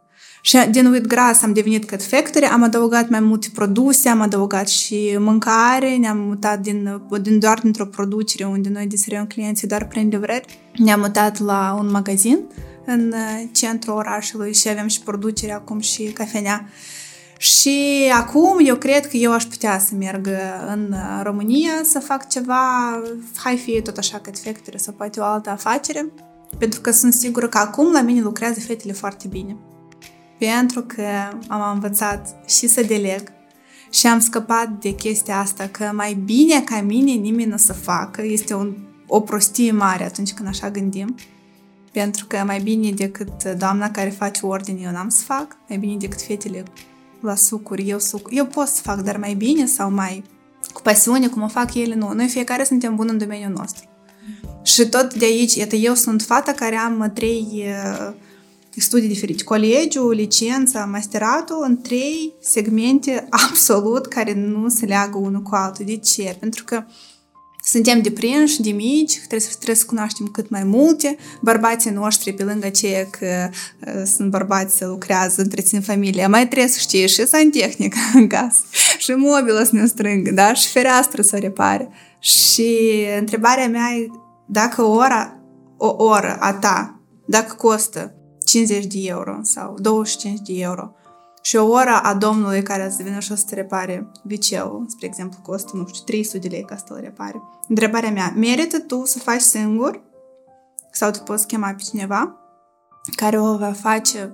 Și din Wheatgrass am devenit Cat Factory, am adăugat mai multe produse, am adăugat și mâncare, ne-am mutat din, din doar dintr-o producere unde noi distribuim clienții doar prin livrări. Ne-am mutat la un magazin în uh, centrul orașului și avem și producere acum și cafenea. Și acum eu cred că eu aș putea să merg în România să fac ceva, hai fi tot așa Cat Factory sau poate o altă afacere, pentru că sunt sigură că acum la mine lucrează fetele foarte bine pentru că am învățat și să deleg și am scăpat de chestia asta că mai bine ca mine nimeni nu să facă. Este un, o prostie mare atunci când așa gândim. Pentru că mai bine decât doamna care face ordine eu n-am să fac, mai bine decât fetele la sucuri, eu suc. Eu pot să fac, dar mai bine sau mai cu pasiune, cum o fac ele, nu. Noi fiecare suntem buni în domeniul nostru. Și tot de aici, iată, eu sunt fata care am trei uh, studii diferite. Colegiul, licența, masteratul în trei segmente absolut care nu se leagă unul cu altul. De ce? Pentru că suntem deprinși de mici, trebuie să, trebuie să cunoaștem cât mai multe. Bărbații noștri, pe lângă ceea că uh, sunt bărbați să lucrează, întrețin familia, mai trebuie să știe și santehnică în casă, și mobilă să ne strângă, da? și fereastră să repare. Și întrebarea mea e dacă o ora, o oră a ta, dacă costă 50 de euro sau 25 de euro și o oră a domnului care să vină și o să te repare viceul, spre exemplu, costă, nu știu, 300 de lei ca să-l repare. Întrebarea mea, merită tu să faci singur sau tu poți chema pe cineva care o va face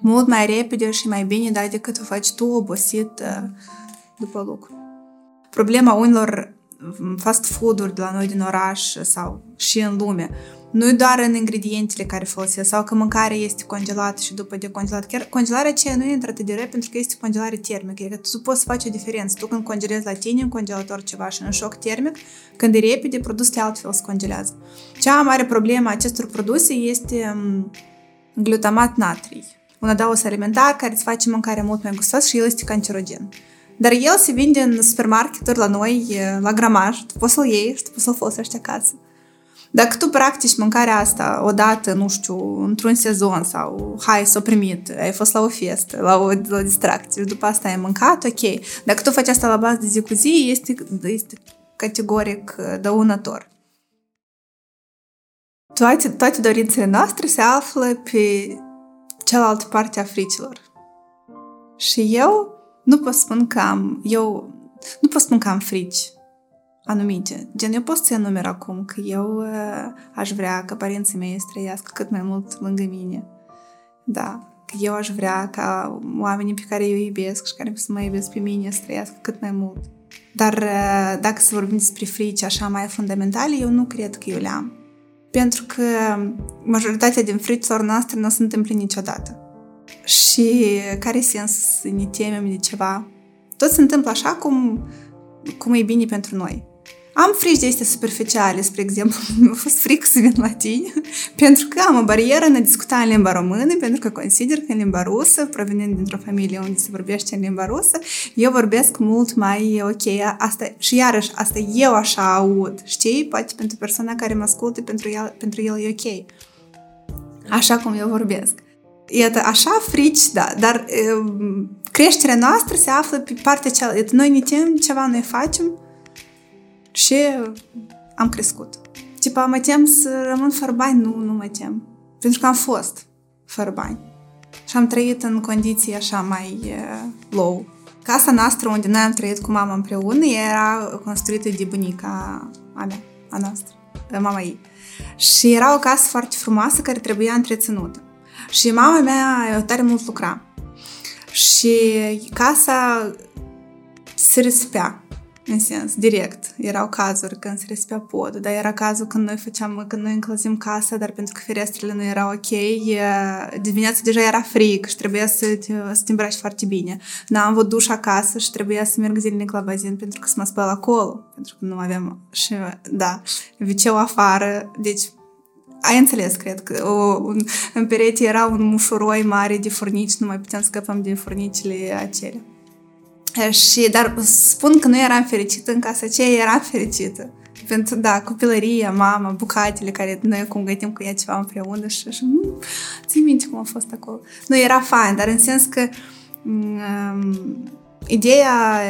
mult mai repede și mai bine da, decât o faci tu obosit uh, după lucru. Problema unilor fast food-uri de la noi din oraș sau și în lume nu doar în ingredientele care folosesc sau că mâncarea este congelată și după decongelat. Chiar congelarea aceea nu intră atât de repede pentru că este congelare termică. Adică tu poți face o diferență. Tu când congelezi la tine în congelator ceva și în șoc termic, când e repede, produsele altfel se congelează. Cea mare problemă a acestor produse este mm, glutamat natrii. Un adaos alimentar care îți face mâncarea mult mai gustoasă și el este cancerogen. Dar el se vinde în supermarketuri la noi, la gramaj, tu poți să-l iei și tu poți să-l folosești acasă. Dacă tu practici mâncarea asta odată, nu știu, într-un sezon sau hai, s-o primit, ai fost la o festă, la o, la o distracție și după asta ai mâncat, ok. Dacă tu faci asta la bază de zi cu zi, este, este categoric uh, dăunător. Toate, toate dorințele noastre se află pe cealaltă parte a fricilor. Și eu nu pot spun că am, eu nu pot spun că am frici anumite. Gen, eu pot să enumer acum că eu uh, aș vrea ca părinții mei să trăiască cât mai mult lângă mine. Da, că eu aș vrea ca oamenii pe care eu iubesc și care să mă iubesc pe mine să trăiască cât mai mult. Dar uh, dacă să vorbim despre frici așa mai fundamentale, eu nu cred că eu le am. Pentru că majoritatea din fricilor noastre nu se întâmplă niciodată. Și care sens să ne temem de ceva? Tot se întâmplă așa cum, cum e bine pentru noi. Am frici de astea superficiale, spre exemplu, mi-a fost frică să vin la tine, pentru că am o barieră în a discuta în limba română, pentru că consider că în limba rusă, provenind dintr-o familie unde se vorbește în limba rusă, eu vorbesc mult mai ok. Asta, și iarăși, asta eu așa aud, știi? Poate pentru persoana care mă ascultă, pentru el, pentru el e ok. Așa cum eu vorbesc. Iată, așa frici, da, dar e, creșterea noastră se află pe partea cealaltă. Noi ne temem ceva, noi facem, și am crescut. Tipa, mă tem să rămân fără bani? Nu, nu mă tem. Pentru că am fost fără bani. Și am trăit în condiții așa mai uh, low. Casa noastră, unde noi am trăit cu mama împreună, era construită de bunica a mea, a noastră, de mama ei. Și era o casă foarte frumoasă care trebuia întreținută. Și mama mea tare mult lucra. Și casa se risipea în sens direct. Erau cazuri când se respea podul, dar era cazul când noi făceam, când noi încălzim casa, dar pentru că ferestrele nu erau ok, dimineața deja era frig și trebuia să te, să te îmbraci foarte bine. N-am avut duș acasă și trebuia să merg zilnic la bazin pentru că să mă spăl acolo, pentru că nu aveam și, da, viceu afară, deci ai înțeles, cred că o, un, în perete era un mușuroi mare de furnici, nu mai puteam scăpăm de furnicile acelea. Și, dar spun că nu eram fericită în casa aceea, eram fericită. Pentru, da, copilăria, mama, bucatele care noi acum gătim cu ea ceva împreună și așa, nu, ții minte cum a fost acolo. Nu, era fain, dar în sens că um, ideea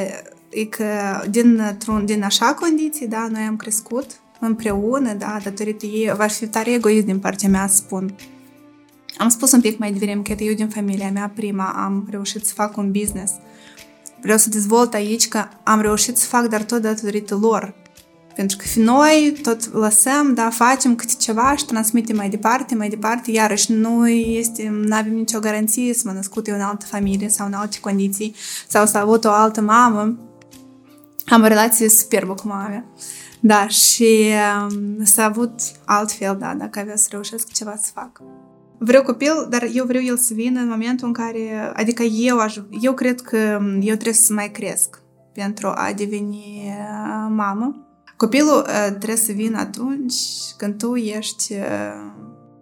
e că din, din așa condiții, da, noi am crescut împreună, da, datorită ei, va fi tare egoist din partea mea, spun. Am spus un pic mai devreme că eu din familia mea prima am reușit să fac un business – vreau să dezvolt aici că am reușit să fac, dar tot datorită lor. Pentru că noi tot lăsăm, da, facem câte ceva și transmitem mai departe, mai departe, iarăși nu este, nu avem nicio garanție să mă născut eu în altă familie sau în alte condiții sau să avut o altă mamă. Am o relație superbă cu mama mea. Da, și um, s-a avut altfel, da, dacă avea să reușesc ceva să fac vreau copil, dar eu vreau el să vină în momentul în care, adică eu, aș, eu cred că eu trebuie să mai cresc pentru a deveni uh, mamă. Copilul uh, trebuie să vină atunci când tu ești uh,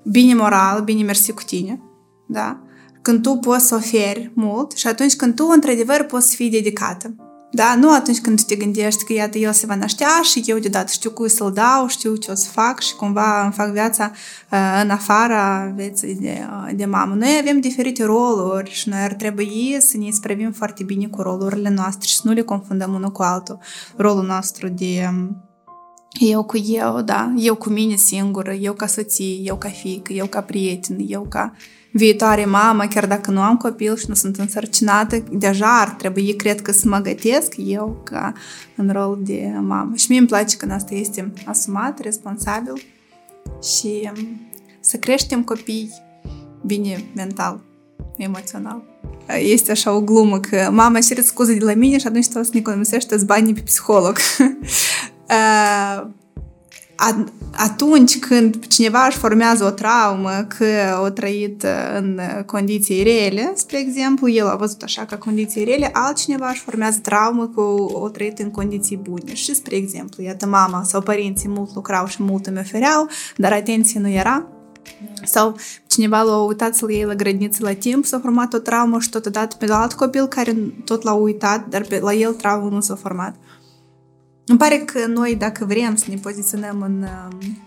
bine moral, bine mersi cu tine, da? Când tu poți să oferi mult și atunci când tu, într-adevăr, poți să fii dedicată. Da? Nu atunci când te gândești că iată el se va naștea și eu deodată știu cui să-l dau, știu ce o să fac și cumva îmi fac viața uh, în afara vieții de, uh, de mamă. Noi avem diferite roluri și noi ar trebui să ne spravim foarte bine cu rolurile noastre și să nu le confundăm unul cu altul. Rolul nostru de um, Eu cu eu, da, eu cu mine singură, eu ca soție, eu ca fiică, eu ca prieten, eu ca viitoare mamă, chiar dacă nu am copil și nu sunt însărcinată, deja ar trebui, cred că, să mă gătesc eu ca în rol de mamă. Și mie îmi place când asta este asumat, responsabil și să creștem copii bine mental, emoțional. Este așa o glumă că mama cere scuze de la mine și atunci trebuie să ne economisește banii pe psiholog. atunci când cineva își formează o traumă că o trăit în condiții rele, spre exemplu, el a văzut așa ca condiții rele, altcineva își formează traumă că o trăit în condiții bune. Și, spre exemplu, iată, mama sau părinții mult lucrau și mult îmi ofereau, dar atenție nu era, sau cineva l-a uitat să-l iei la grădiniță la timp, s-a format o traumă și totodată pe alt copil care tot l-a uitat, dar pe, la el traumă nu s-a format. Îmi pare că noi, dacă vrem să ne poziționăm în... Um,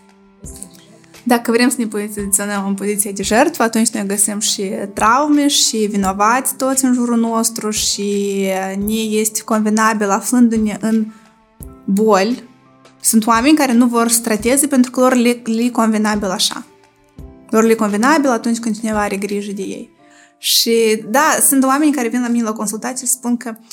dacă vrem să ne poziționăm în poziție de jertfă, atunci ne găsim și traume și vinovați toți în jurul nostru și ne este convenabil aflându-ne în boli. Sunt oameni care nu vor să trateze pentru că lor le, le convenabil așa. Lor le convenabil atunci când cineva are grijă de ei. Și da, sunt oameni care vin la mine la consultație și spun că uh,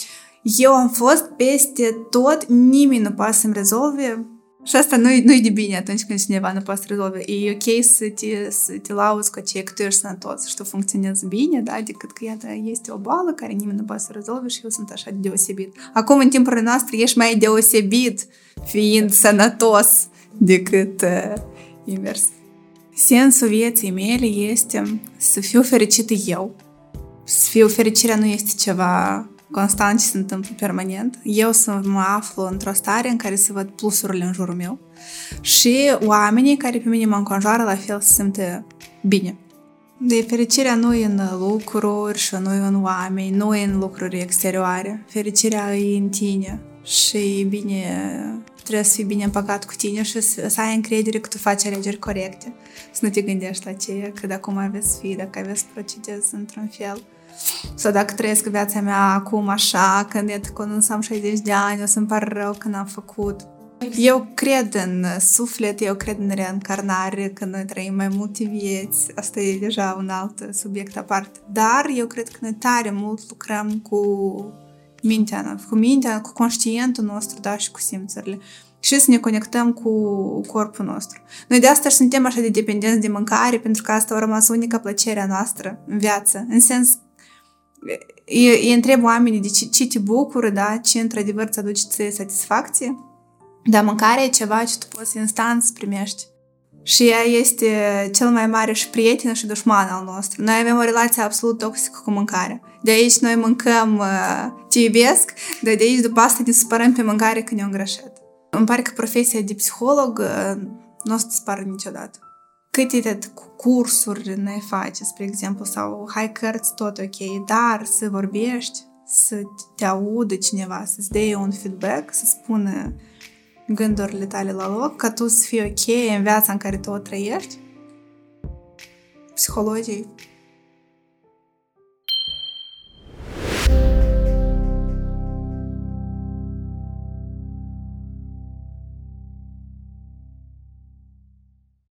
eu am fost peste tot, nimeni nu poate să-mi rezolve și asta nu-i, nu-i de bine atunci când cineva nu poate să rezolve. E ok să te, să te lauzi cu aceea că tu ești sănătos și tu funcționezi bine, da? decât că iată, este o boală care nimeni nu poate să rezolve și eu sunt așa deosebit. Acum, în timpurile noastre, ești mai deosebit fiind sănătos decât uh, invers. Sensul vieții mele este să fiu fericită eu. Să fiu fericirea nu este ceva constant și se întâmplă permanent, eu să mă aflu într-o stare în care să văd plusurile în jurul meu și oamenii care pe mine mă înconjoară la fel se simte bine. De fericirea nu e în lucruri și nu e în oameni, nu e în lucruri exterioare. Fericirea e în tine și e bine, trebuie să fii bine împăcat cu tine și să, să ai încredere că tu faci alegeri corecte. Să nu te gândești la ce, că dacă mai aveți fi, dacă aveți procedezi într-un fel sau dacă trăiesc viața mea acum așa, când, e, când am 60 de ani, o să-mi pare rău că n-am făcut. Eu cred în suflet, eu cred în reîncarnare, că noi trăim mai multe vieți. Asta e deja un alt subiect aparte. Dar eu cred că noi tare mult lucrăm cu mintea, cu mintea, cu conștientul nostru, da, și cu simțurile. Și să ne conectăm cu corpul nostru. Noi de asta suntem așa de dependenți de mâncare, pentru că asta a rămas unica plăcerea noastră în viață. În sens îi întreb oamenii de ce, ce te bucură, da? ce într-adevăr îți aduce ție satisfacție. Dar mâncarea e ceva ce tu poți instant să primești. Și ea este cel mai mare și prieten și dușman al nostru. Noi avem o relație absolut toxică cu mâncarea. De aici noi mâncăm uh, te iubesc, dar de aici după asta ne supărăm pe mâncare când ne-o îngrășat. Îmi pare că profesia de psiholog uh, nu o să dispară niciodată câte cursuri ne face, spre exemplu, sau hai cărți, tot ok, dar să vorbești, să te audă cineva, să-ți dea un feedback, să spună gândurile tale la loc, ca tu să fii ok în viața în care tu o trăiești, psihologii